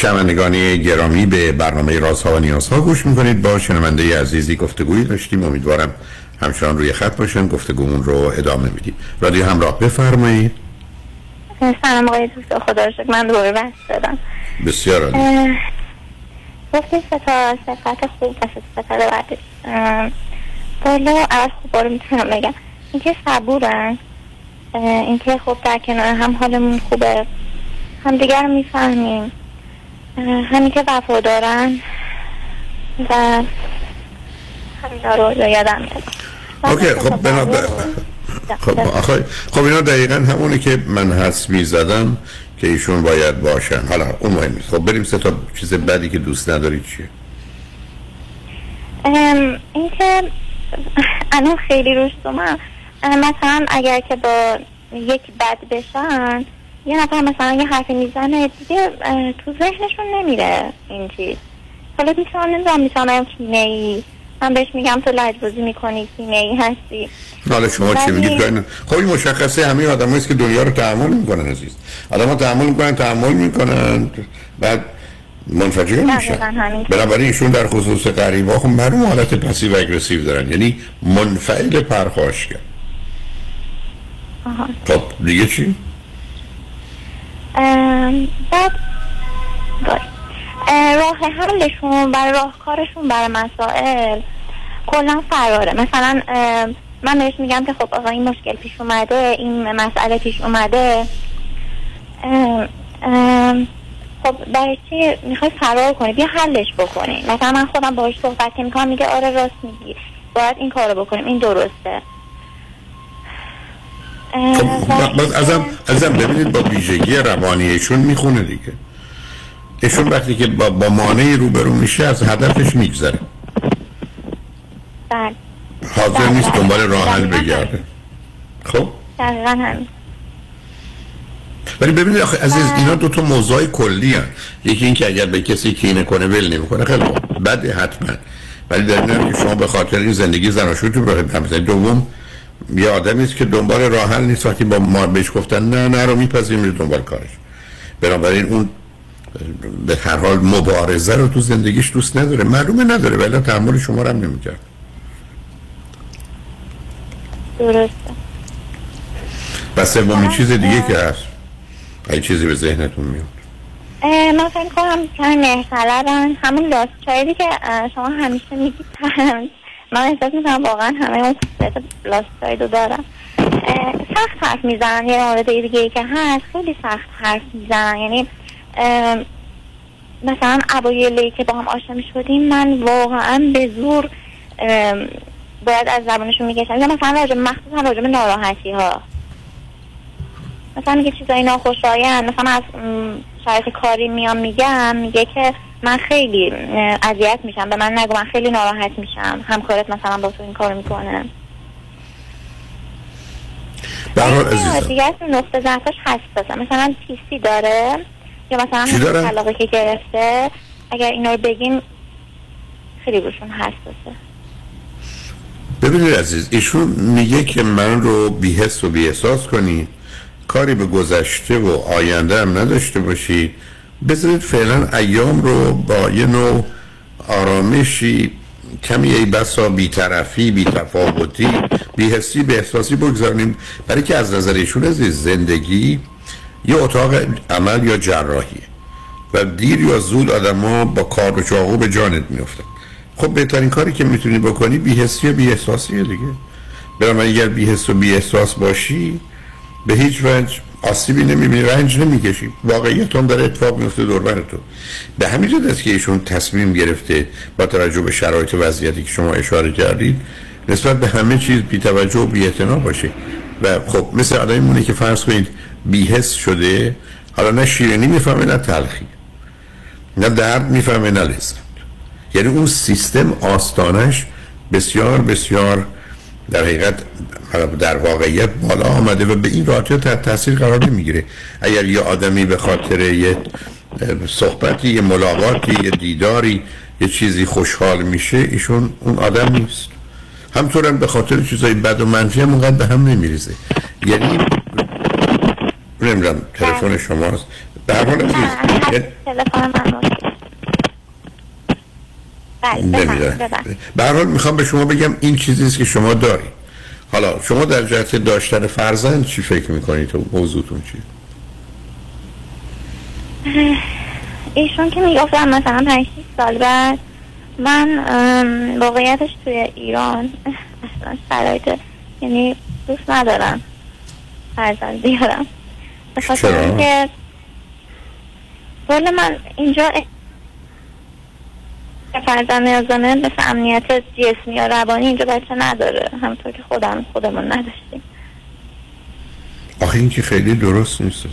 شنوندگان گرامی به برنامه رازها و نیازها گوش می‌کنید. با شنونده عزیزی گفتگویی داشتیم. امیدوارم همچنان روی خط باشن. گفتگومون رو ادامه میدیم. رادیو همراه بفرمایید. سلام آقای دوست خدا من دوباره بحث دادم. بسیار عالی. گفتی ستا صفت خوب و صفت بعدش بالا اول خوب رو می‌تونم بگم. اینکه صبورن. اینکه خب در کنار هم حالمون خوبه. هم دیگر می‌فهمیم. همین که وفادارن و همینا رو یادم میاد اوکی خب بنا خب آخه خب اینا دقیقا همونه که من حس می‌زدم که ایشون باید باشن. حالا اون مهم نیست. خب بریم سه تا چیز بدی که دوست نداری چیه؟ اینکه الان خیلی روش من مثلا اگر که با یک بد بشن یه نفر مثلا یه حرفی می‌زنه دیگه تو ذهنشون نمیره این چیز. حالا می‌تونم نمی‌دونم می‌تونم کینه ای من بهش میگم تو لجبازی می‌کنی کینه ای هستی. حالا شما چی میگید؟ خب این مشخصه همه آدم است که دنیا رو تحمل می‌کنن عزیز. آدم ها تحمل می‌کنن تحمل می‌کنن بعد منفجر میشن. بنابراین ایشون در خصوص قریبا خب معلوم حالت پسیو اگریسیو دارن. یعنی منفعل پرخاشگر. خب دیگه چی؟ بعد راه حلشون برای راهکارشون برای مسائل کلا فراره. مثلا من بهش میگم که خب آقا این مشکل پیش اومده این مسئله پیش اومده. خب برای چی می‌خوای فرار کنی؟ بیا حلش بکنی. مثلا من خودم باهاش صحبت می‌کنم میگه آره راست میگی. باید این کارو بکنیم. این درسته. خب باز ازم ازم ببینید با ویژگی روانیشون می‌خونه دیگه. ایشون وقتی که با, با مانعی روبرو میشه از هدفش میگذره. بله. حاضر نیست دنبال راه حل بگرده. خب؟ دقیقا هم ولی ببینید آخه عزیز اینا دو تا موضوع کلی هست یکی این که اگر به کسی کینه کنه ول نمی‌کنه. خیلی خوب. بده حتما. ولی در که شما به خاطر این زندگی زناشویتون رو هم دوم یه آدمی است که دنبال راه حل نیست. وقتی با ما بهش گفتن نه نه رو میپذیریم میره دنبال کارش. بنابراین اون به هر حال مبارزه رو تو زندگیش دوست نداره. معلومه نداره ولی تحمل شما رو هم نمی‌کرد. درسته. و سومین چیز دیگه که هست. اگه چیزی به ذهنتون میاد. من فکر کنم همین مهرسلبن همون لاست که شما همیشه میگید. من احساس می‌کنم واقعا همه اون خصوصیت لاست چاید رو دارم سخت حرف می‌زنن. یه مورد دیگه ای که هست خیلی سخت حرف می‌زنن. یعنی مثلا اوایلی که با هم آشنا می‌شدیم من واقعا به زور باید از زبانشون میگشتم. یا مثلا راجع مخصوصا راجع به ناراحتی ها مثلا میگه چیزایی ناخوشایند. مثلا از م، شرایط کاری میام میگم میگه که من خیلی اذیت میشم به من نگو من خیلی ناراحت میشم. همکارت مثلا با تو این کار می‌کنه. به هر حال عزیزم. دیگه از نقطه ضعفش حساسه مثلا پیسی داره یا مثلا طلاقی که گرفته اگر اینا رو بگیم خیلی روشون حساسه ببینید عزیز ایشون میگه که من رو بیحس و بیاحساس کنید کاری به گذشته و آینده هم نداشته باشید بذارید فعلا ایام رو با یه نوع آرامشی کمی ای بسا بیطرفی بیتفاوتی بیحسی به احساسی بگذاریم. برای که از نظر ایشون عزیز زندگی یه اتاق عمل یا جراحیه و دیر یا زود آدما با کار و چاقو به جانت میفتن خب بهترین کاری که می‌تونی بکنی بیحسی و بیاحساسیه دیگه. برای اگر بیحس و بیاحساس باشی به هیچ وجه آسیبی نمی‌بینی رنج نمی‌کشی. واقعیت هم داره اتفاق میفته دور تو به همین جد که ایشون تصمیم گرفته با توجه به شرایط وضعیتی که شما اشاره کردید نسبت به همه چیز بی توجه و بی باشه. و خب مثل آدمی مونه که فرض کنید بیحس شده حالا نه شیرینی می‌فهمه نه تلخی. نه درد می‌فهمه نه لذت. یعنی اون سیستم آستانش بسیار بسیار در حقیقت در واقعیت بالا آمده و به این راحتی تحت تاثیر قرار نمی‌گیره. اگر یه آدمی به خاطر یه صحبتی یه ملاقاتی یه دیداری یه چیزی خوشحال میشه ایشون اون آدم نیست. همطور هم به خاطر چیزای بد و منفی هم اونقدر به هم نمیریزه. یعنی نمی‌دونم تلفن شماست. به هر حال تلفن من مشکل بله نمی‌دونم بفرمایید، ببخشید. به هر حال می‌خوام به شما بگم این چیزی است که شما دارید. حالا شما در جهت داشتن فرزند چی فکر می‌کنید؟ تو موضوعتون چی ایشون که می‌گفتم مثلا 5 سال بعد من واقعیتش توی ایران اصلا شرایط یعنی دوست ندارم فرزند بیارم به خاطر چرا؟ اینکه والا من اینجا که فرزند نیازانه مثل امنیت جسمی یا روانی اینجا بچه نداره. همطور که خودم خودمون نداشتیم. آخه این که خیلی درست نیست.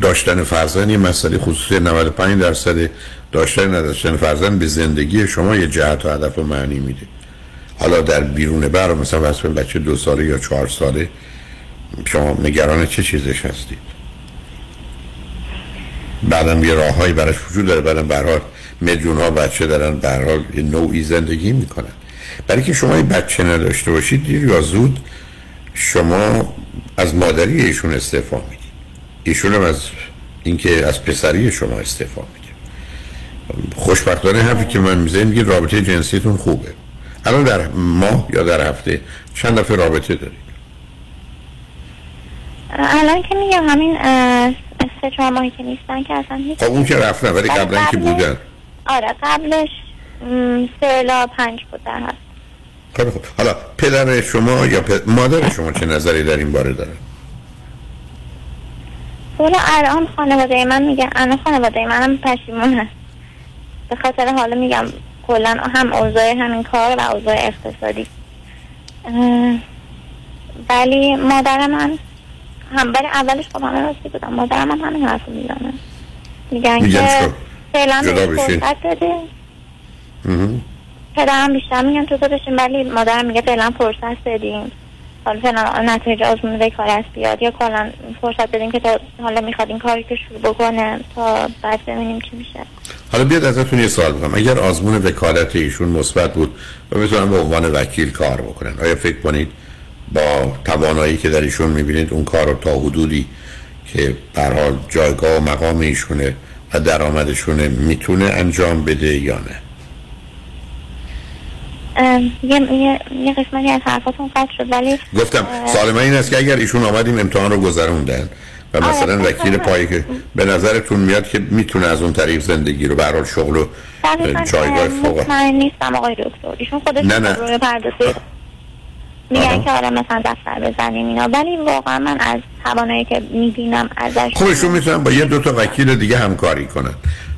داشتن فرزند یه مسئله خصوصی 95 درصد داشتن نداشتن فرزند به زندگی شما یه جهت و هدف و معنی میده. حالا در بیرون بر مثلا واسه بچه دو ساله یا چهار ساله شما نگران چه چیزش هستید؟ بعدم یه راههایی براش وجود داره بعدم برحال میلیون ها بچه دارن برحال یه نوعی زندگی می‌کنن. برای که شما یه بچه نداشته باشید دیر یا زود شما از مادری ایشون استعفا می‌دید. ایشون هم از اینکه از پسری شما استعفا میده خوشبختانه حرفی که من می‌زنم میگه رابطه جنسیتون خوبه. الان در ماه یا در هفته چند دفعه رابطه دارید؟ الان که میگم همین سه چهار ماهی که نیستن که اصلا هیچ خب اون که رفتن ولی قبلا که بودن. آره قبلش سه الا پنج بود در هست خوب. حالا پدر شما یا پ- مادر شما چه نظری در این باره دارن حالا الان خانواده من میگن الان خانواده منم پشیمون هست. به خاطر حالا میگم کلا هم اوضاع همین کار و اوضاع اقتصادی. ولی مادر من هم برای اولش خب همه راستی بودم. مادرم هم همین حرف می‌زنه. میگن که؟ فعلا جدا بشین. پدرم بیشتر میگن تو بشین ولی مادرم میگه فعلا فرصت بدیم حالا فعلا نتایج آزمون وکالت بیاد. یا کلا فرصت بدیم که تا حالا می‌خواد این کاری که شروع بکنه تا بعد ببینیم چی میشه. حالا بیاد ازتون یه سوال بکنم. اگر آزمون وکالت ایشون مثبت بود و بتونن به عنوان وکیل کار بکنن آیا فکر کنید با توانایی که در ایشون می‌بینید اون کار رو تا حدودی که حال جایگاه و مقام ایشونه و درآمدشونه می‌تونه انجام بده یا نه؟ یه, یه, یه قسمتی از حرفاتون قطع شد ولی گفتم اه، سوال من این است که اگر ایشون آمدیم امتحان رو گذروندن و مثلا وکیل پایی که به نظرتون میاد که می‌تونه از اون طریق زندگی رو به هر حال شغل و جایگاه اه، فوق نیستم آقای دکتر. ایشون خودش نه، نه. روی میگن که آره مثلا دفتر بزنیم اینا. ولی واقعا من از توانایی که می‌بینم ازش ایشون می‌تونن با یه دو تا وکیل دیگه همکاری کنن.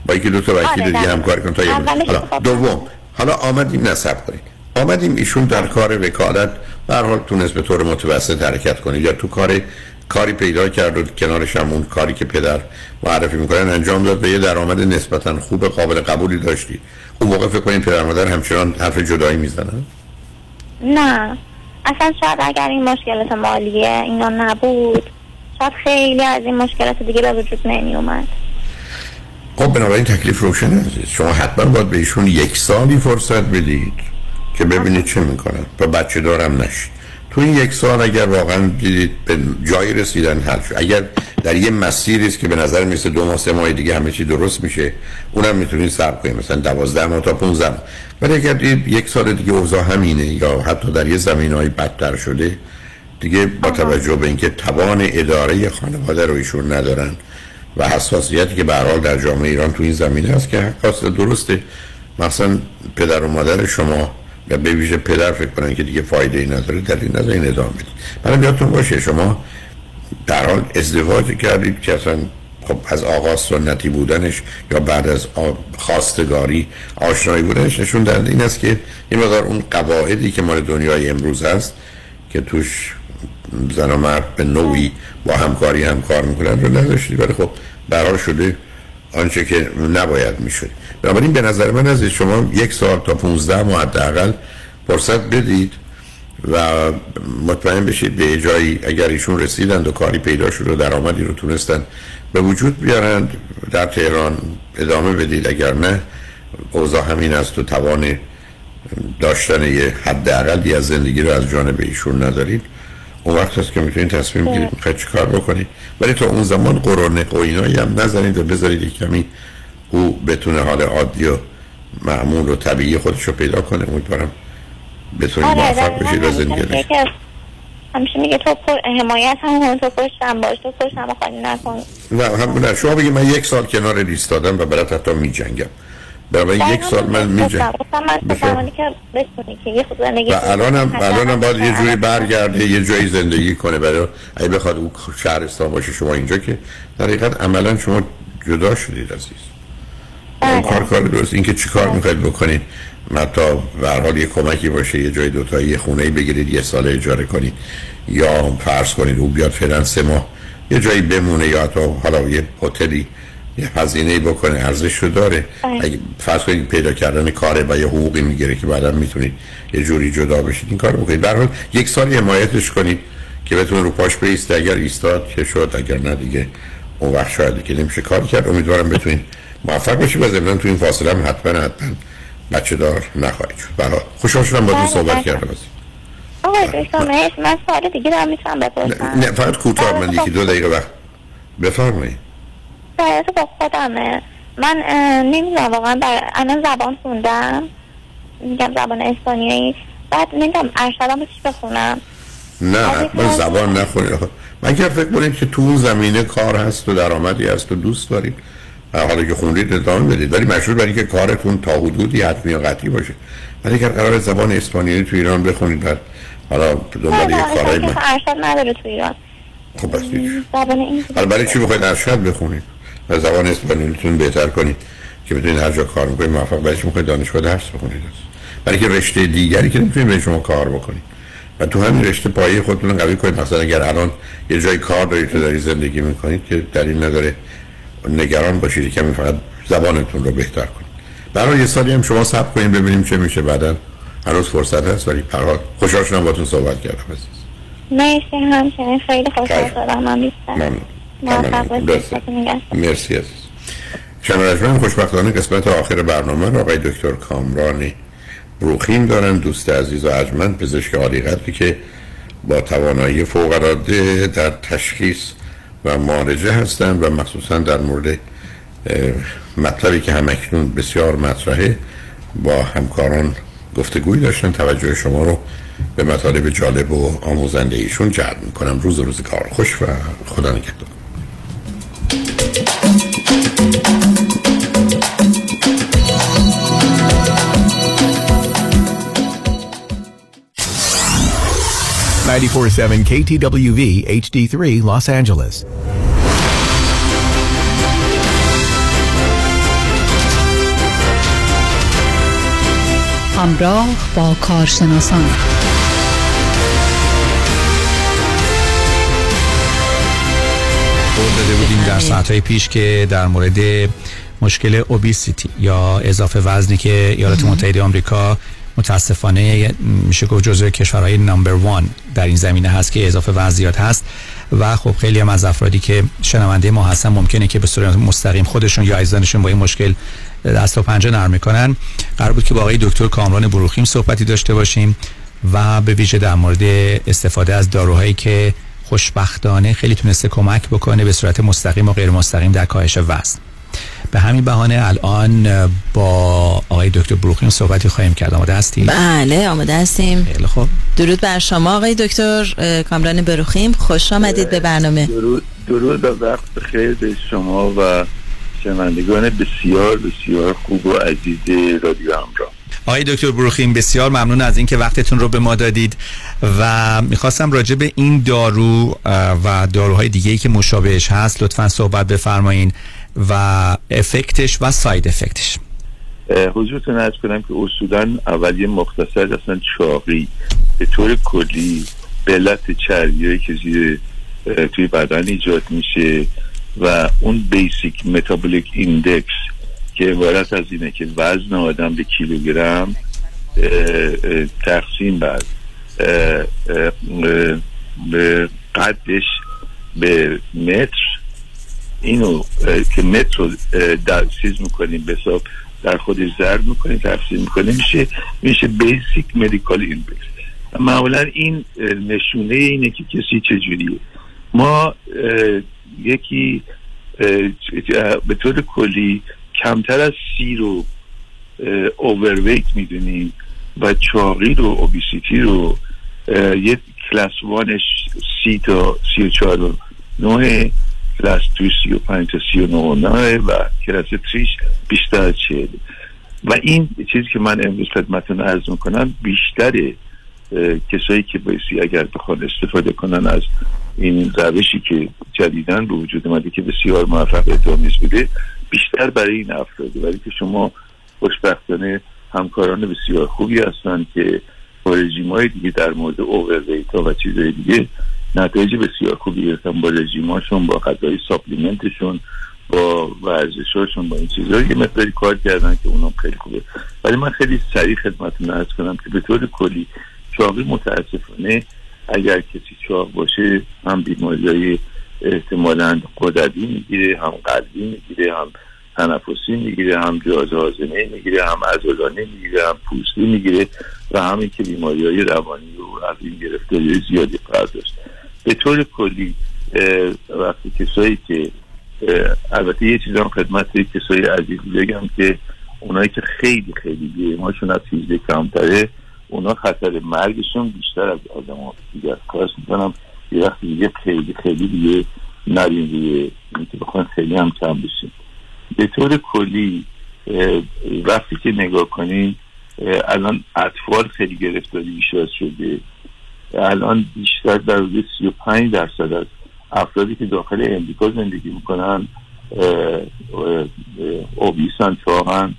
با یکی دو تا وکیل آره، دیگه. همکاری کنن تا یه حالا خب. دوم. حالا آمدیم نصب کنید. آمدیم ایشون در کار وکالت. به هر حال تونست به طور متوسط حرکت کنه. یا تو کار کاری پیدا کرد و کنارش هم اون کاری که پدر معرفی می‌کنن انجام داد به یه درآمد نسبتا خوب قابل قبولی داشتی. اون موقع فکر کنید پدر مادر همچنان حرف جدایی می‌زنن؟ نه. اصلا شاید اگر این مشکلات مالیه اینا نبود شاید خیلی از این مشکلات دیگه به وجود نمی اومد خب بنابراین تکلیف روشن عزیز. شما حتما باید به ایشون یک سالی فرصت بدید که ببینید چه می‌کنن. و بچه دارم نشید. تو این یک سال اگر واقعا دیدید به جایی رسیدن حل شد. اگر در یه مسیری است که به نظر میسه دو ماه سه ماه دیگه همه چی درست میشه اونم می‌تونید صبر کنید. مثلا دوازده ماه تا 15 ماه. ولی اگر دید یک سال دیگه اوضاع همینه یا حتی در یه زمین های بدتر شده دیگه با توجه به اینکه توان اداره خانواده رو ایشون ندارن و حساسیتی که به حال در جامعه ایران تو این زمینه هست که حق درسته. مثلا پدر و مادر شما یا به ویژه پدر فکر کنن که دیگه فایده ای نداره در این نظر این ادامه بدید برای یادتون باشه شما در حال ازدواج کردید که اصلا خب از آغاز سنتی بودنش یا بعد از خواستگاری آشنایی بودنش نشون دهنده این است که این مقدار اون قواعدی که مال دنیای امروز هست که توش زن و مرد به نوعی با همکاری همکار می‌کنن رو نداشتی ولی خب برحال شده آنچه که نباید می‌شد. بنابراین به نظر من از شما یک سال تا 15 ماه حداقل فرصت بدید و مطمئن بشید به جایی اگر ایشون رسیدند و کاری پیدا شد و درآمدی رو تونستن به وجود بیارند در تهران ادامه بدید اگر نه اوضاع همین است و توان داشتن یه حداقلی از زندگی رو از جانب ایشون ندارید اون وقت هست که می‌تونید تصمیم بگیرید می‌خواید چی کار بکنید ولی تا اون زمان قرنق و اینایی هم نزنید و بذارید کمی او بتونه حال عادی و معمول و طبیعی خودش رو پیدا کنه. امیدوارم بتونید آره موفق بشید و زندگی همیشه میگه تو پر حمایت هم کن تو پشتم باش تو پشتم خالی نکن. نه هم نه شما بگید من یک سال کنار ایستادم و برات حتی میجنگم. برای یک سال من. میجنگم بتونی و. الانم الانم باید یه جوری هم- برگرده یه جایی زندگی کنه برای اگه بخواد اون شهرستان باشه شما اینجا که در حقیقت عملا شما جدا شدید عزیز. اون کار کار درست. این که چی کار می‌خواید بکنید. حتی به حال یه کمکی باشه یه جای دوتایی یه خونه بگیرید یه سال اجاره کنید. یا فرض کنید او بیاد فعلا سه ماه. یه جایی بمونه یا حتی حالا یه هتلی یه هزینه بکنه. ارزش رو داره اگه فرض کنید پیدا کردن کاره و یه حقوقی می‌گیره که بعدا می‌تونید یه جوری جدا بشید این کار رو بکنید. هر حال یک سالی حمایتش کنید که بتونه رو پاش بیسته اگر ایستاد که شد اگر نه دیگه. اون وقت شاید که نمیشه کار کرد. امیدوارم بتونید موفق باشید و ضمن تو این فاصله هم حتما حتما بچه دار نخواهید شد. برای خوشحال شدم با بله، صحبت بله. کردم عزیز. آقای دکتر مرسی من سوال دیگه دارم می‌تونم بپرسم. نه فقط کوتاه من یکی دو دقیقه وقت بفرمایید. در با خودمه. من نمی‌دونم واقعا بر... الان زبان خوندم. میگم زبان اسپانیایی. بعد نمی‌دونم ارشدم چی بخونم؟ نه من زبان نخونید مگر فکر کنید که تو اون زمینه کار هست و درآمدی هست و دوست دارید حالا که خوندید ادامه بدید. ولی مشروط برای که کارتون تا حدودی حتمی و قطعی باشه. ولی اگر قرار زبان اسپانیایی تو ایران بخونید بعد حالا دنبال یه کارهای من ارشد نداره تو ایران. خب حالا برای چی بخواید ارشد بخونید و زبان اسپانیاییتون بهتر کنید که بتونید هر جا کار می‌کنید موفق برای چی می‌خواید دانشگاه درس بخونید؟ برای که رشته دیگری که نمی‌تونید به شما کار بکنید. و تو همین رشته پایه خودتون قوی کنید. مثلا اگر الان یه جای کار دارید تو دارید زندگی می‌کنید که دلیل نداره نگران باشید کمی فقط زبانتون رو بهتر کنید. برای یه سالی هم شما صبر کنید ببینیم چه میشه بعدا. هنوز فرصت هست ولی پر حال خوشحال شدم باهاتون صحبت کردم عزیز. مرسی همچنین. خیلی خوشحال شدم. من ممنون. مرسی عزیز. شنوندگان خوشبختانه قسمت آخر برنامه را آقای دکتر کامران بروخیم دارن. دوست عزیز و ارجمند پزشک عالی که با توانایی فوق العاده در تشخیص و معالجه هستند و مخصوصا در مورد مطلبی که همکنون بسیار مطرحه با همکاران گفتگوی داشتن. توجه شما رو به مطالب جالب و آموزنده ایشون جلب می‌کنم. روز روز کار خوش و خدا نگهدار. Ninety-four seven KTWV HD3 Los Angeles. همراه با کارشناسان داده بودیم در ساعتهای پیش که در مورد مشکل اوبیسیتی یا اضافه وزنی که ایالات متحده آمریکا متاسفانه میشه گفت جزو کشورهای نمبر وان در این زمینه هست که اضافه وزن زیاد هست و خب خیلی هم از افرادی که شنونده ما هستن ممکنه که به صورت مستقیم خودشون یا عزیزانشون با این مشکل دست و پنجه نرم می‌کنن. قرار بود که با آقای دکتر کامران بروخیم صحبتی داشته باشیم و به ویژه در مورد استفاده از داروهایی که خوشبختانه خیلی تونسته کمک بکنه به صورت مستقیم و غیر مستقیم در کاهش وزن. به همین بهانه الان با آقای دکتر بروخیم صحبتی خواهیم کرد. آماده هستی؟ بله آماده هستیم. خیلی خوب. درود بر شما آقای دکتر کامران بروخیم خوش آمدید به برنامه. درود, درود و وقت خیر به شما و شنوندگان بسیار بسیار خوب و عزیز رادیو همراه. آقای دکتر بروخیم بسیار ممنون از اینکه وقتتون رو به ما دادید و می‌خواستم راجع به این دارو و داروهای دیگه ای که مشابهش هست لطفا صحبت بفرمایین. و effect ش و side effect ش حضورتون عرض کنم که اصولا اولی مختصر اصلا چاقی. به طور کلی به علت چربی که زیر توی بدن ایجاد میشه و اون basic metabolic index که عبارت از اینه که وزن آدم به کیلوگرم تقسیم بر به قدش به متر اینو که متر رو در چیز می‌کنیم به حساب در خودش ضرب می‌کنیم تقسیم می‌کنیم میشه میشه basic medical index معمولا این نشونه اینه که کسی چجوریه. ما یکی به طور کلی کمتر از سی رو اوورویت می‌دونیم و چاقی رو اوبیسیتی رو یه کلاس وانش سی تا سی و چهار نوه کلاس توی سی و پنج تا سی و کلاس تریش بیشتر چهل. و این چیزی که من امروز خدمتون عرض می‌کنم بیشتر کسایی که بایستی اگر بخوان استفاده کنن از این روشی که جدیدن به وجود اومده که بسیار موفقیت آمیز بوده بیشتر برای این افراده ولی که شما خوشبختانه همکاران بسیار خوبی هستن که با رژیم های دیگه در مورد اوورویتا و چیزهای دیگه نتایج بسیار خوبی گرفتن با رژیماشون با غذای ساپلیمنتشون با ورزشاشون با این چیزها یه مقداری کار کردن که اونم خیلی خوبه. ولی من خیلی سریع خدمتتون عرض کنم که به طور کلی چاقی متاسفانه اگر کسی چاق باشه هم بیماری های احتمالا قدردی می‌گیره هم قلبی می‌گیره هم تنفسی می‌گیره هم جهاز هاضمه می‌گیره هم عضلانی می‌گیره هم پوستی می‌گیره و همین که بیماری های روانی و از این گرفتاری زیادی قرار داشت. به طور کلی وقتی کسایی که البته یه چیز هم خدمت کسایی عزیز بگم که اونایی که خیلی خیلی بیماشون از 18 کمتره اونا خطر مرگشون بیشتر از آدم ها. دیگه کارش می‌کنم. یه وقتی دیگه خیلی خیلی دیگه نریم دیگه که بخوان خیلی هم کم بشیم. به طور کلی وقتی که نگاه کنیم الان اطفال خیلی گرفتاری بیشتر شده. الان بیشتر در حدود 35 درصد از افرادی که داخل امریکا زندگی می‌کنن اوبیسن چاهن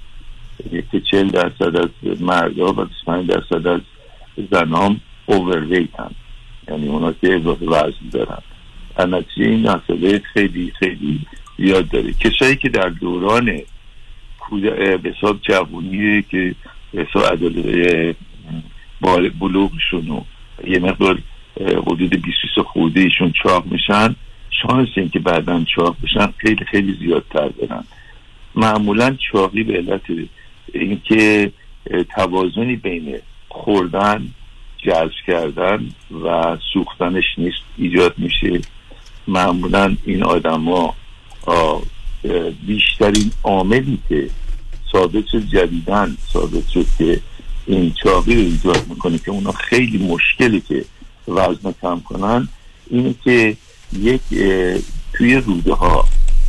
که 40 درصد از مردا و 25 درصد از زنام اوورویت هم یعنی اونا که اضافه وزن دارن. در نتیجه این مسئله خیلی خیلی زیاد داره. کسایی که در دوران حساب جوونی که حساب عداله بلوغشون و یه مقدار حدود 20 خورده ایشون چاق میشن. شانس این که بعدا چاق بشن خیلی خیلی زیادتر دارن. معمولا چاقی به علت اینکه توازنی بین خوردن جذب کردن و سوختنش نیست ایجاد میشه. معمولا این آدما بیشترین عاملی که ثابت شد جدیدن ثابت شد که این چاقی رو ایجاد می‌کنه که اونا خیلی مشکلی که وزن کم کنن اینه که یک توی روده ها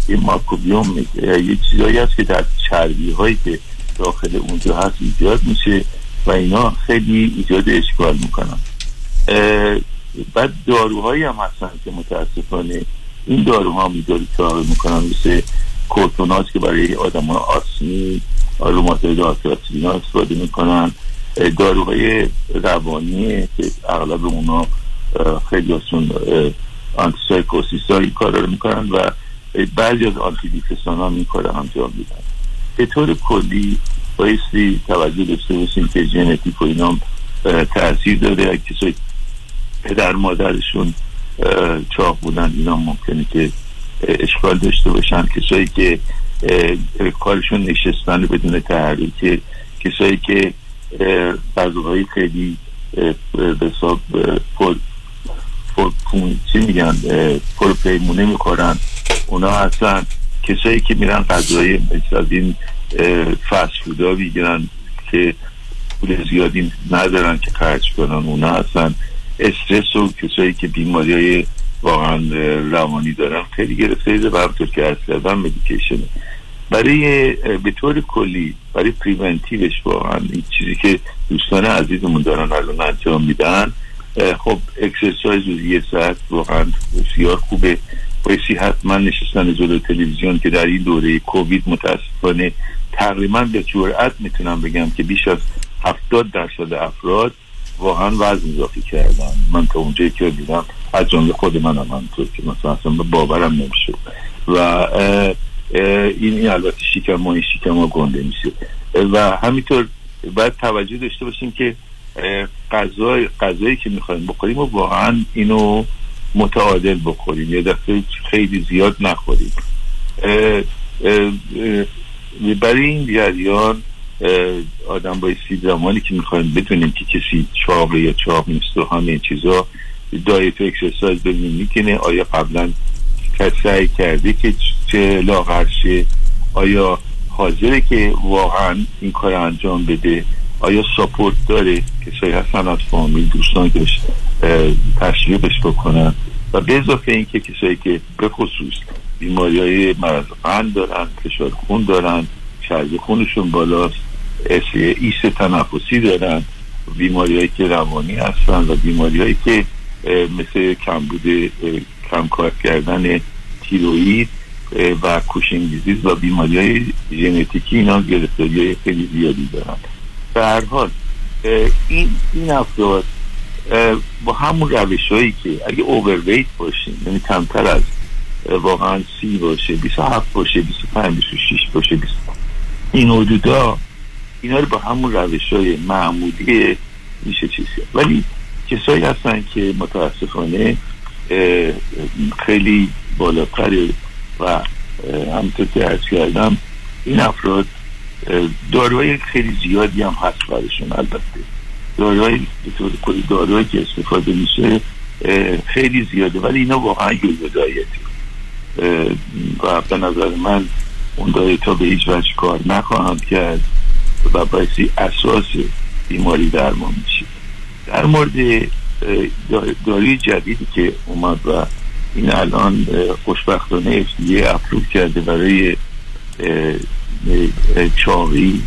یه microbiome یه چیزایی هست که در چربی هایی که داخل اونجا هست ایجاد میشه و اینا خیلی ایجاد اشکال می‌کنن. بعد داروهایی هم هستن که متاسفانه این داروها میداری کار می‌کنن مثل کورتونات که برای آدم ها آسمی rheumatoid arthritis استفاده می‌کنن. داروهای روانی که اغلب اونا خیلی‌هاشون antipsychotics ها این کار رو می‌کنن و بعضی از antidepressant ها این کار انجام میدن. به طور کلی بایستی توجه داشته باشیم که ژنتیک و اینا تاثیر داره. اگه کسایی پدر مادرشون چاق بودن اینا ممکنه که اشکال داشته باشن. کسایی که کارشون نشستن بدون تحریک کسایی که غذاهای خیلی به پر چی میگن پر پیمونه می‌خورن. اونا هستن. کسایی که میرن غذای از این فست فودا می‌گیرن که پول زیادی ندارن که خرج کنن. اونا هستن. استرس و کسایی که بیماری های واقعا روانی دارن خیلی گرفته و همطور که از کردن مدیکیشن برای به طور کلی برای پریونتیوش واقعا این چیزی که دوستان عزیزمون دارن الان انجام میدن خب اکسرسایز یه ساعت واقعا بسیار خوبه. بایستی حتما نشستن جلو تلویزیون که در این دوره کووید متاسفانه تقریبا به جرأت می‌تونم بگم که بیش از هفتاد درصد افراد واقعا وزن اضافه کردن. من تا اونجایی که دیدم از جمله خود من هم همطور که مثلا اصلا باورم نمیشه. و این این البته شکم ما این شکم ما گنده میشه. و همینطور باید توجه داشته باشیم که غذای غذایی که می‌خوایم بخوریم و واقعا اینو متعادل بخوریم. یه دفعه خیلی زیاد نخوریم. برای این جریان آدم بایستی زمانی که می‌خوایم بدونیم که کسی چاقه یا چاق نیست و همه چیزا diet exercise ببینیم می‌کنه. آیا قبلا سعی کرده که که لاغر شه آیا حاضره که واقعا این کار انجام بده؟ آیا support داره کسایی هستن از فامیل دوستان که تشویقش بکنن؟ و به اضافه این که کسایی که به خصوص بیماری های مرض قند دارن فشار خون دارن چربی خونشون بالاست ایست تنفسی دارن بیماری که روانی هستن و بیماری هایی که مثل کمبود کمکار کردن تیروید و کوشینگ دیزیز و بیماری های ژنتیکی اینا گرفتاری خیلی زیادی دارن. به هر حال این این افراد با همون روش هایی که اگه اوورویت باشیم یعنی کمتر از واقعا سی باشه 27 باشه 25 26 باشه 20 این حدودا اینا رو با همون روش های معمولی میشه چیزی ولی کسایی هستن که متاسفانه خیلی بالاتر و همطور که ارز کردم این افراد داروهای خیلی زیادی هم هست برشون البته. داروهای داروهایی که استفاده میشه خیلی زیاده ولی اینا واقعا یوزو دایتی و به نظر من اون دایت ها به هیچ وجه کار نخواهم کرد و باعثی اساس بیماری درمان میشه. در مورد داروی جدیدی که اومد و این الان خوشبختانه FDA اپروف کرده برای چاقی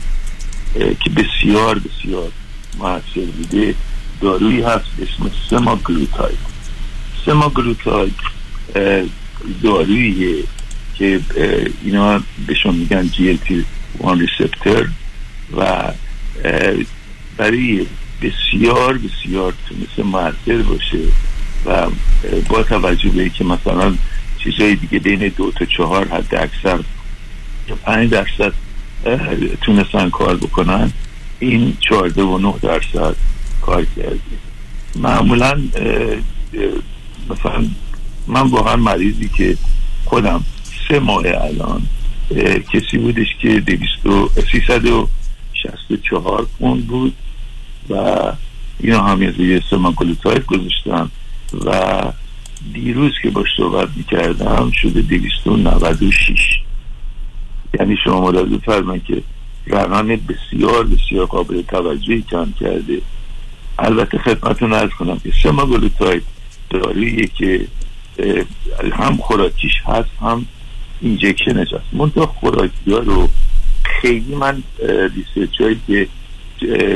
که بسیار بسیار موثر بوده. دارویی هست اسم سماگلوتاید. سماگلوتاید داروییه که اینا بهشون میگن GLP 1 ریسپتر و برای بسیار بسیار تونسته موثر باشه و با توجه به که مثلا چیزهای دیگه بین دو تا چهار حد اکثر یا پنج درصد تونستن کار بکنن این چهارده و نه درصد کار کرده. معمولا مثلا من واقعا مریضی که خودم سه ماه الان کسی بودش که دویست سیصد و شست و چهار پوند بود. و اینا هم از روی سماگلوتاید گذاشتم و دیروز که باش صحبت می‌کردم شده دویست و نود و شیش یعنی شما ملاحظه فرمن که رقم بسیار بسیار قابل توجهی کم کرده. البته خدمتتون عرض کنم که semaglutide دارویی که هم خوراکیش هست هم injection ش هست. منتها خوراکی ها رو خیلی من research که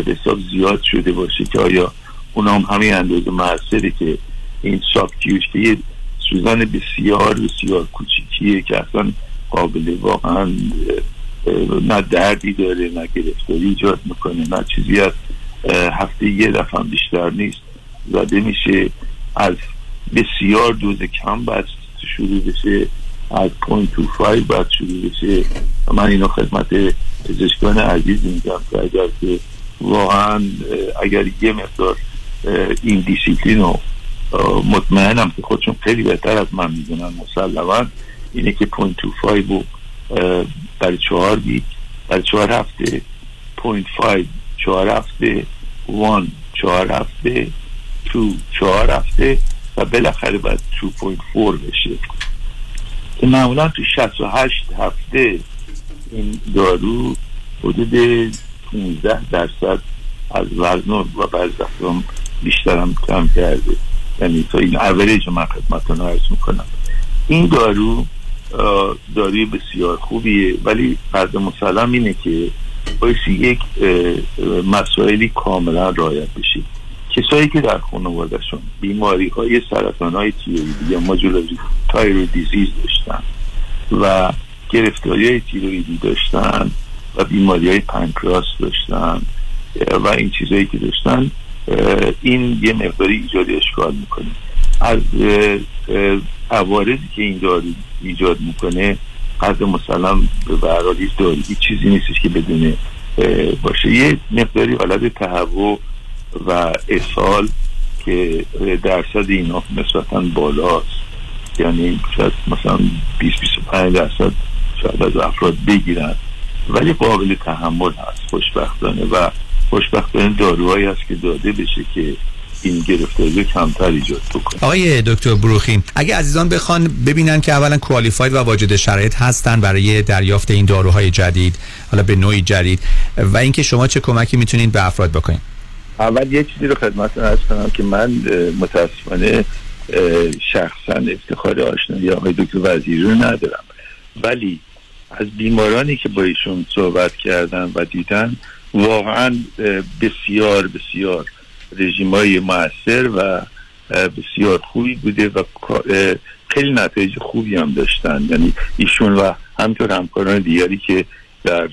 حساب زیاد شده باشه که آیا اونا هم همین اندازه موثره که این subcu ش که یه سوزن بسیار بسیار کوچیکیه که اصلا قابل واقعا نه دردی داره نه گرفتاری ایجاد می‌کنه نه چیزی از هفته یه دفعه بیشتر نیست. زده میشه از بسیار دوز کم باید شروع بشه از point two five باید شروع بشه. من اینو خدمت پزشکان عزیز میگم که اگر که واقعا اگر یه مقدار این دیسیپلین رو مطمئنم که خودشون خیلی بهتر از من می‌دونن مسلما اینه که point two رو برای چهار week برای چهار هفته point five چهار هفته one چهار هفته two چهار هفته و بالاخره باید 2.4 بشه. که معمولا تو 68 هفته این دارو حدود 15 درصد از وزن و دفعه بیشتر هم کم کرده. یعنی تا این اوریج من خدمتتون عرض می‌کنم. این دارو داروی بسیار خوبیه ولی قدر مسلم اینه که بایستی یک مسائلی کاملا رعایت بشه. کسایی که در خانوادهشون بیماری های سرطان های تیرویدی یا medullary thyroid disease داشتن و گرفتاری های تیرویدی داشتن و بیماری های پنکراس داشتن. و این چیزهایی که داشتن این یه مقداری ایجادی اشکال می‌کنه. از عوارضی که این داری ایجاد می‌کنه قدر مسلم به برحال داری چیزی نیستش که بدونه باشه. یه مقداری حالت تهوع و اسهال که درصد اینا نسبتا بالاست. یعنی شاید مثلا 20 25 درصد شاید از افراد بگیرن. ولی قابل تحمل هست خوشبختانه و خوشبختانه داروهایی هست که داده بشه که این گرفتاری کمتر ایجاد بکنه. آقای دکتر بروخیم اگه عزیزان بخوان ببینن که اولا کوالیفاید و واجد شرایط هستن برای دریافت این داروهای جدید حالا به نوعی جدید و اینکه شما چه کمکی می‌تونید به افراد بکنید؟ اول یه چیزی رو خدمتتون ارز کنم که من متاسفانه شخصا افتخار آشنایی آقای دکتر وزیری رو ندارم. ولی از بیمارانی که با ایشون صحبت کردن و دیدن واقعا بسیار بسیار رژیم های موثر و بسیار خوبی بوده و خیلی نتایج خوبی هم داشتن. یعنی ایشون و همینطور همکاران دیگری که در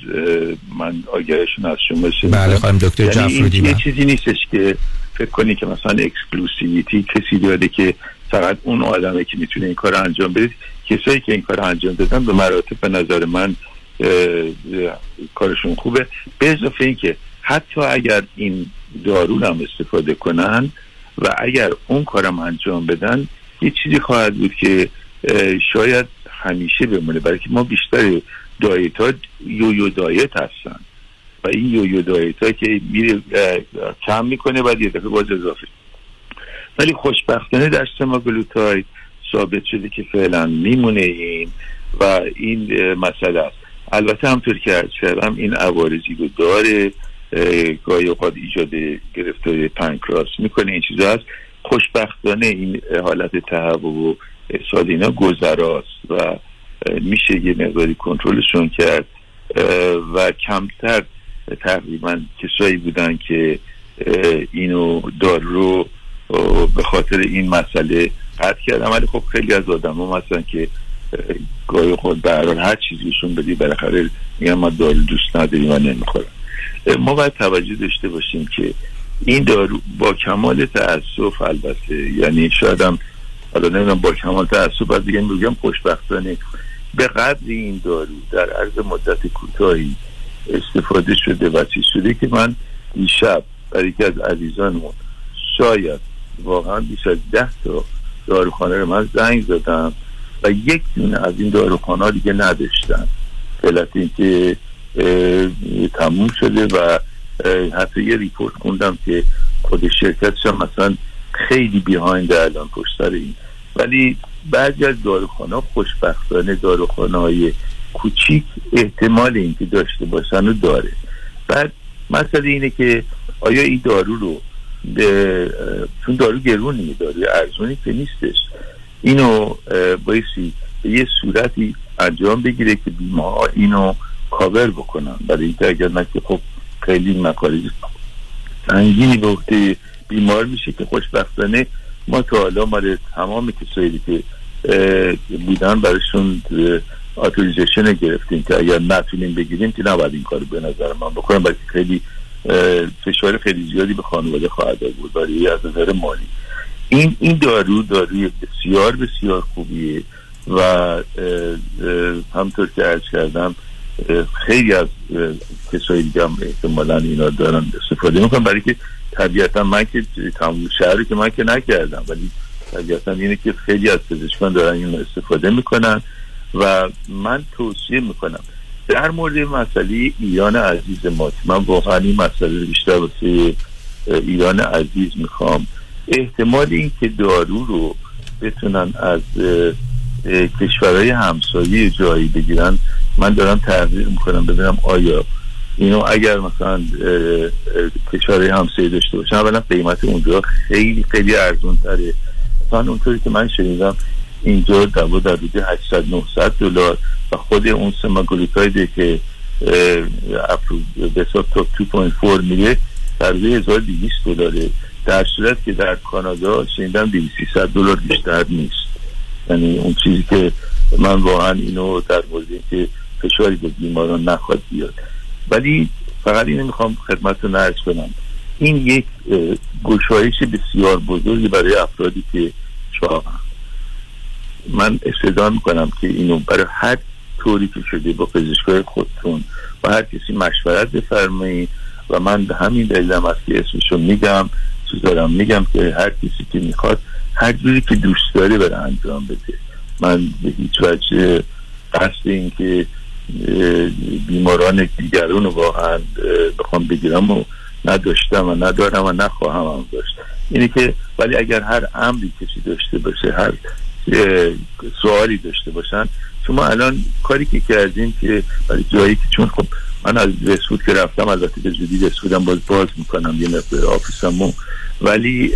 من آگهشون از شما بله خانم دکتر یعنی یه چیزی نیستش که فکر کنی که مثلا exclusivity کسی داده که فقط اون آدمه که می‌تونه این کار انجام بده. کسایی که این کار انجام دادن به مراتب به نظر من کارشون خوبه. به اضافه اینکه حتی اگر این دارو هم استفاده کنن و اگر اون کارم انجام بدن یه چیزی خواهد بود که شاید همیشه بمونه برای که ما بیشتر diet ها yo-yo diet هستن. و این یو دایت ها که میره کم می‌کنه بعد یه دفعه باز اضافه. ولی خوشبختانه در سماگلوتاید ثابت شده که فعلا میمونه این و این مسئله است. البته همطور که ارز کردم این عوارضی رو داره گاهی اوقات ایجاد گرفتاری پنکراس می‌کنه این چیزا هست. خوشبختانه این حالت تهوع و اسهال اینا گذراست و میشه یه مقداری کنترلشون کرد. و کمتر تقریبا کسایی بودن که اینو دارو به خاطر این مسئله قطع کردن ولی خب خیلی از آدم ها مثلا که گاهی خود برحال هر چیزیشون بدی بالاخره میگن ما دارو دوست نداریم و نمی‌خورم ما باید توجه داشته باشیم که این دارو با کمال تاسف البته یعنی شاید هم حالا نمی‌دونم با کمال تاسف باید دیگه میگم خوشبختانه به قدر این دارو در عرض مدت کوتاهی استفاده شده و چیز شده که من دیشب برای یکی از عزیزانمون شاید واقعا بیش از ده تا داروخانه رو من زنگ زدم و یک دونه از این داروخانه دیگه نداشتن. علت اینکه تموم شده و حتی یه ریپورت خوندم که خود شرکتش هم مثلا خیلی بیهایند الان پشت این. ولی بعضی از داروخانه خوشبختانه داروخانه های کوچیک احتمال اینکه داشته باشن رو داره. بعد مسئله اینه که آیا این دارو رو به چون دارو گرونی دارو ارزونی که نیستش. اینو بایستی به یه صورتی انجام بگیره که بیمه اینو کاور بکنن. برای اینکه اگر نه که خب خیلی مکاری سنگینی به عهده بیمار میشه که خوشبختانه ما تا حالا مال تمام کسایی که بودن براشون اتوریزیشن گرفتیم که اگر نتونیم بگیریم که نباید این کارو به نظر من بکنم بلکه خیلی فشار خیلی زیادی به خانواده خواهد بود برای از نظر مالی. این این دارو داروی بسیار بسیار خوبیه. و همطور که عرض کردم خیلی از کسایی دیگه هم احتمالا اینا دارن استفاده می‌کنم برای که طبیعتا من که تمام شهری که من که نکردم ولی طبیعتا اینه که خیلی از پزشکان دارن این استفاده می‌کنن. و من توصیه می‌کنم در مورد مسئله ایران عزیز ما من واقعا این مسئله بیشتر واسه ایران عزیز می‌خوام. احتمال این که دارو رو بتونن از کشورهای همسایه جایی بگیرن من دارم تحقیق می‌کنم ببینم آیا اینو اگر مثلا کشورهای همسایه داشته باشن اولا قیمت اونجا خیلی خیلی ارزون تره مثلا اونطوری که من شنیدم اینجا در در 800 900 دلار و خود اون سماگلیکایده که به حساب تا 2.4 میره در 1200 دلاره. در صورت که در کانادا شنیدم 2300 دلار بیشتر نیست. یعنی اون چیزی که من واقعا اینو در مورد که فشاری به بیماران نخواد بیاد. ولی فقط اینو می‌خوام خدمت رو نرس کنم. این یک گشایش بسیار بزرگی برای افرادی که چاقن من استدعا می‌کنم که اینو برای هر طوری که شده با پزشکای خودتون و هر کسی مشورت بفرمایید و من به همین دلیلم است که اسمشو میگم چیز دارم میگم که هر کسی که می‌خواد هر جوری که دوست داره بره انجام بده. من به هیچ وجه قصد این که بیماران دیگرون رو واقعا بخوام بگیرم و نداشتم و ندارم و نخواهم هم داشت. اینه که ولی اگر هر امری کسی داشته باشه هر سوالی داشته باشن. شما الان کاری که کردیم که برای جایی که چون خب من از Reseda که رفتم البته به زودی Reseda م باز باز می‌کنم یه مقدار office مو. ولی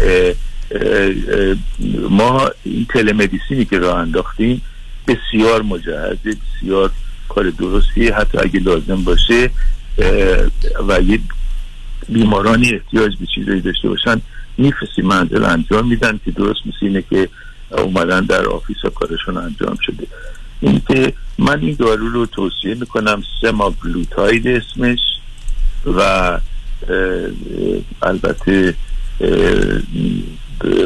ما این telemedicine ی که راه انداختیم بسیار مجهزه بسیار کار درستی حتی اگه لازم باشه و یه بیمارانی احتیاج به چیزایی داشته باشن میفرستیم منزل انجام میدن که درست مثل اینه که اومدن در office ها کارشون انجام شده. این که من این دارو رو توصیه می‌کنم semaglutide اسمش و البته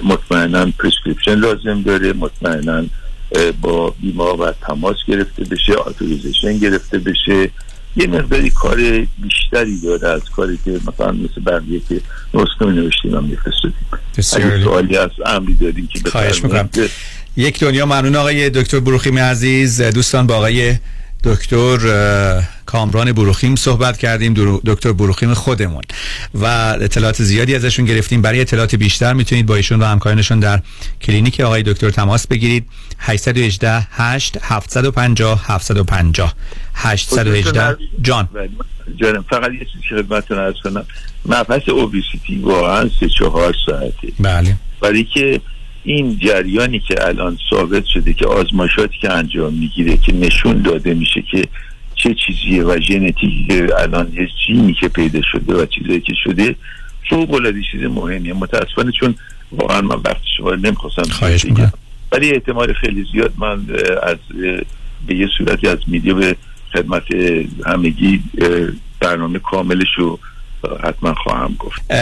مطمئنا prescription لازم داره مطمئنا با بیمه تماس گرفته بشه authorization گرفته بشه. یه مقداری کار بیشتری داره از کاری که مثلا مثل بقیه که نسخه می نوشتیم هم میفرستدیم سوالی عرضی امری دارین که خواهش می‌کنم. یک دنیا ممنون آقای دکتر بروخیم عزیز. دوستان با آقای دکتر کامران بروخیم صحبت کردیم دکتر بروخیم خودمون. و اطلاعات زیادی ازشون گرفتیم. برای اطلاعات بیشتر می‌تونید با ایشون و همکارانشون در کلینیک آقای دکتر تماس بگیرید. 818 8 750 750 818 جان. جانم فقط یه چیزی خدمتتون عرض کنم. مبحث اوبیسیتی واقعا سه چهار ساعته. بله. ولی که این جریانی که الان ثابت شده که آزمایشاتی که انجام می‌گیره که نشون داده میشه که چه چیزیه و ژنتیکی الان یه جینی که پیدا شده و چیزایی که شده فوق العاده چیز مهمیه. متاسفانه چون واقعا من وقت شما نمی‌خواستم خواهش می‌کنم. ولی احتمال خیلی زیاد من از به یه صورتی از میدیو به خدمت همگی برنامه کاملش رو حتما خواهم گفت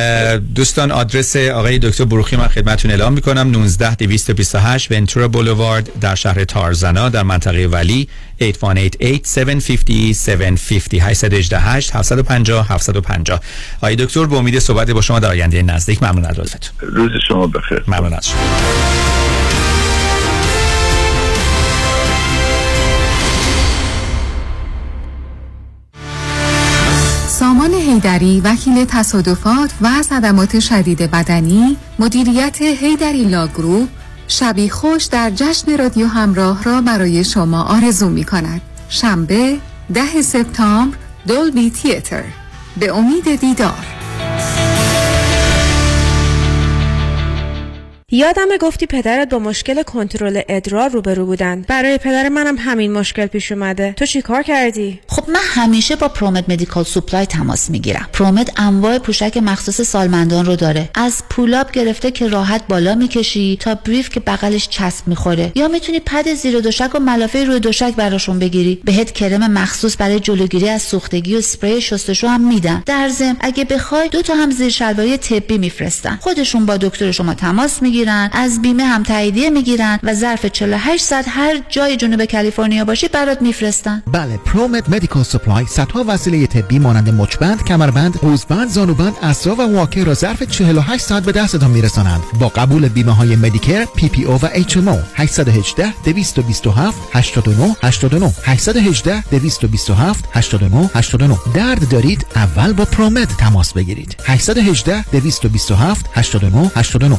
دوستان آدرس آقای دکتر بروخی من خدمتون اعلام می‌کنم 19 228 ونتورا بولوارد در شهر تارزنا در منطقه ولی 8188 750 818 750 750 آقای دکتر به امید صحبت با شما در آینده نزدیک ممنون از لطفتون روز شما بخیر ممنون از شما حیدری وکیل تصادفات و صدمات شدید بدنی مدیریت حیدری Law Group شبی خوش در جشن رادیو همراه را برای شما آرزو می کند. شنبه ده سپتامبر Dolby Theatre. به امید دیدار. یادم گفتی پدرت با مشکل کنترل ادرار روبرو بودن. برای پدر منم همین مشکل پیش اومده. تو چی کار کردی؟ خب من همیشه با Promet Medical Supply تماس می‌گیرم. Promet انواع پوشک مخصوص سالمندان رو داره. از pull-up گرفته که راحت بالا می‌کشی تا brief که بغلش چسب می‌خوره. یا می‌تونی پد زیر دوشک و ملافه روی دوشک براشون بگیری. بهت کرم مخصوص برای جلوگیری از سوختگی و اسپری شستشو هم میدن. در ضمن اگه بخوای دو تا هم زیر شلواری طبی میفرستن. خودشون با دکتر شما تماس می‌گیرن. از بیمه هم تاییدیه می‌گیرن و ظرف 48 ساعت هر جای جنوب کالیفرنیا باشی برات میفرستن بله Promet Medical Supply صدها وسیله طبی مانند مچبند کمربند قوزبند زانوبند عصا و واکر را ظرف 48 ساعت به دستتان میرسانند با قبول بیمه های Medicare PPO و HMO 818 227 89 89 818 227 89 89 درد دارید اول با Promet تماس بگیرید 818 227 89 89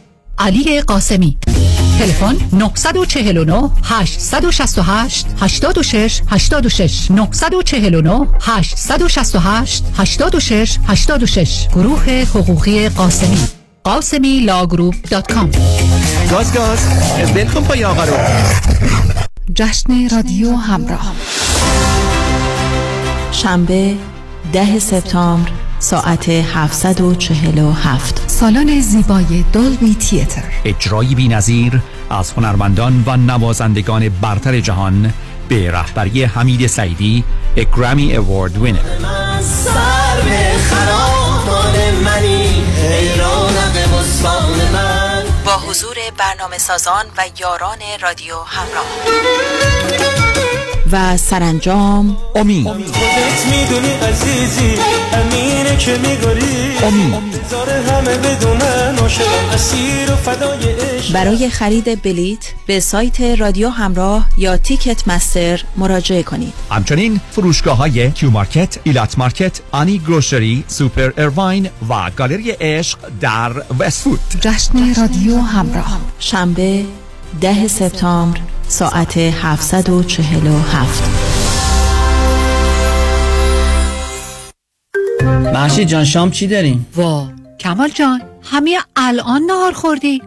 علی قاسمی. تلفن 949 868 86 86 949 868 86 86 گروه حقوقی قاسمی. قاسمی لاگروپ دات کام. گاز گاز بلکن پای آقا رو. جشن رادیو همراه. شنبه ده سپتامبر. ساعت 747 سالن زیبای دولبی تیتر. اجرایی بی نظیر از هنرمندان و نوازندگان برتر جهان به رهبری حمید سعیدی اگرامی اوارد وینر با حضور برنامه سازان و یاران رادیو همراه. و سرانجام. امید خودت می‌دونی عزیزی امینه که میگاری امید همه بدونن اسیر و فدای عشق. برای خرید بلیت به سایت رادیو همراه یا Ticketmaster مراجعه کنید. همچنین فروشگاه های Q Market، Elat Market، Ani Grocery، Super Irvine و گالری عشق در وستفود جشن رادیو همراه. شنبه ده سپتامبر ساعت 747 محشید جان شام چی داریم؟ وا کمال جان همه الان نهار خوردی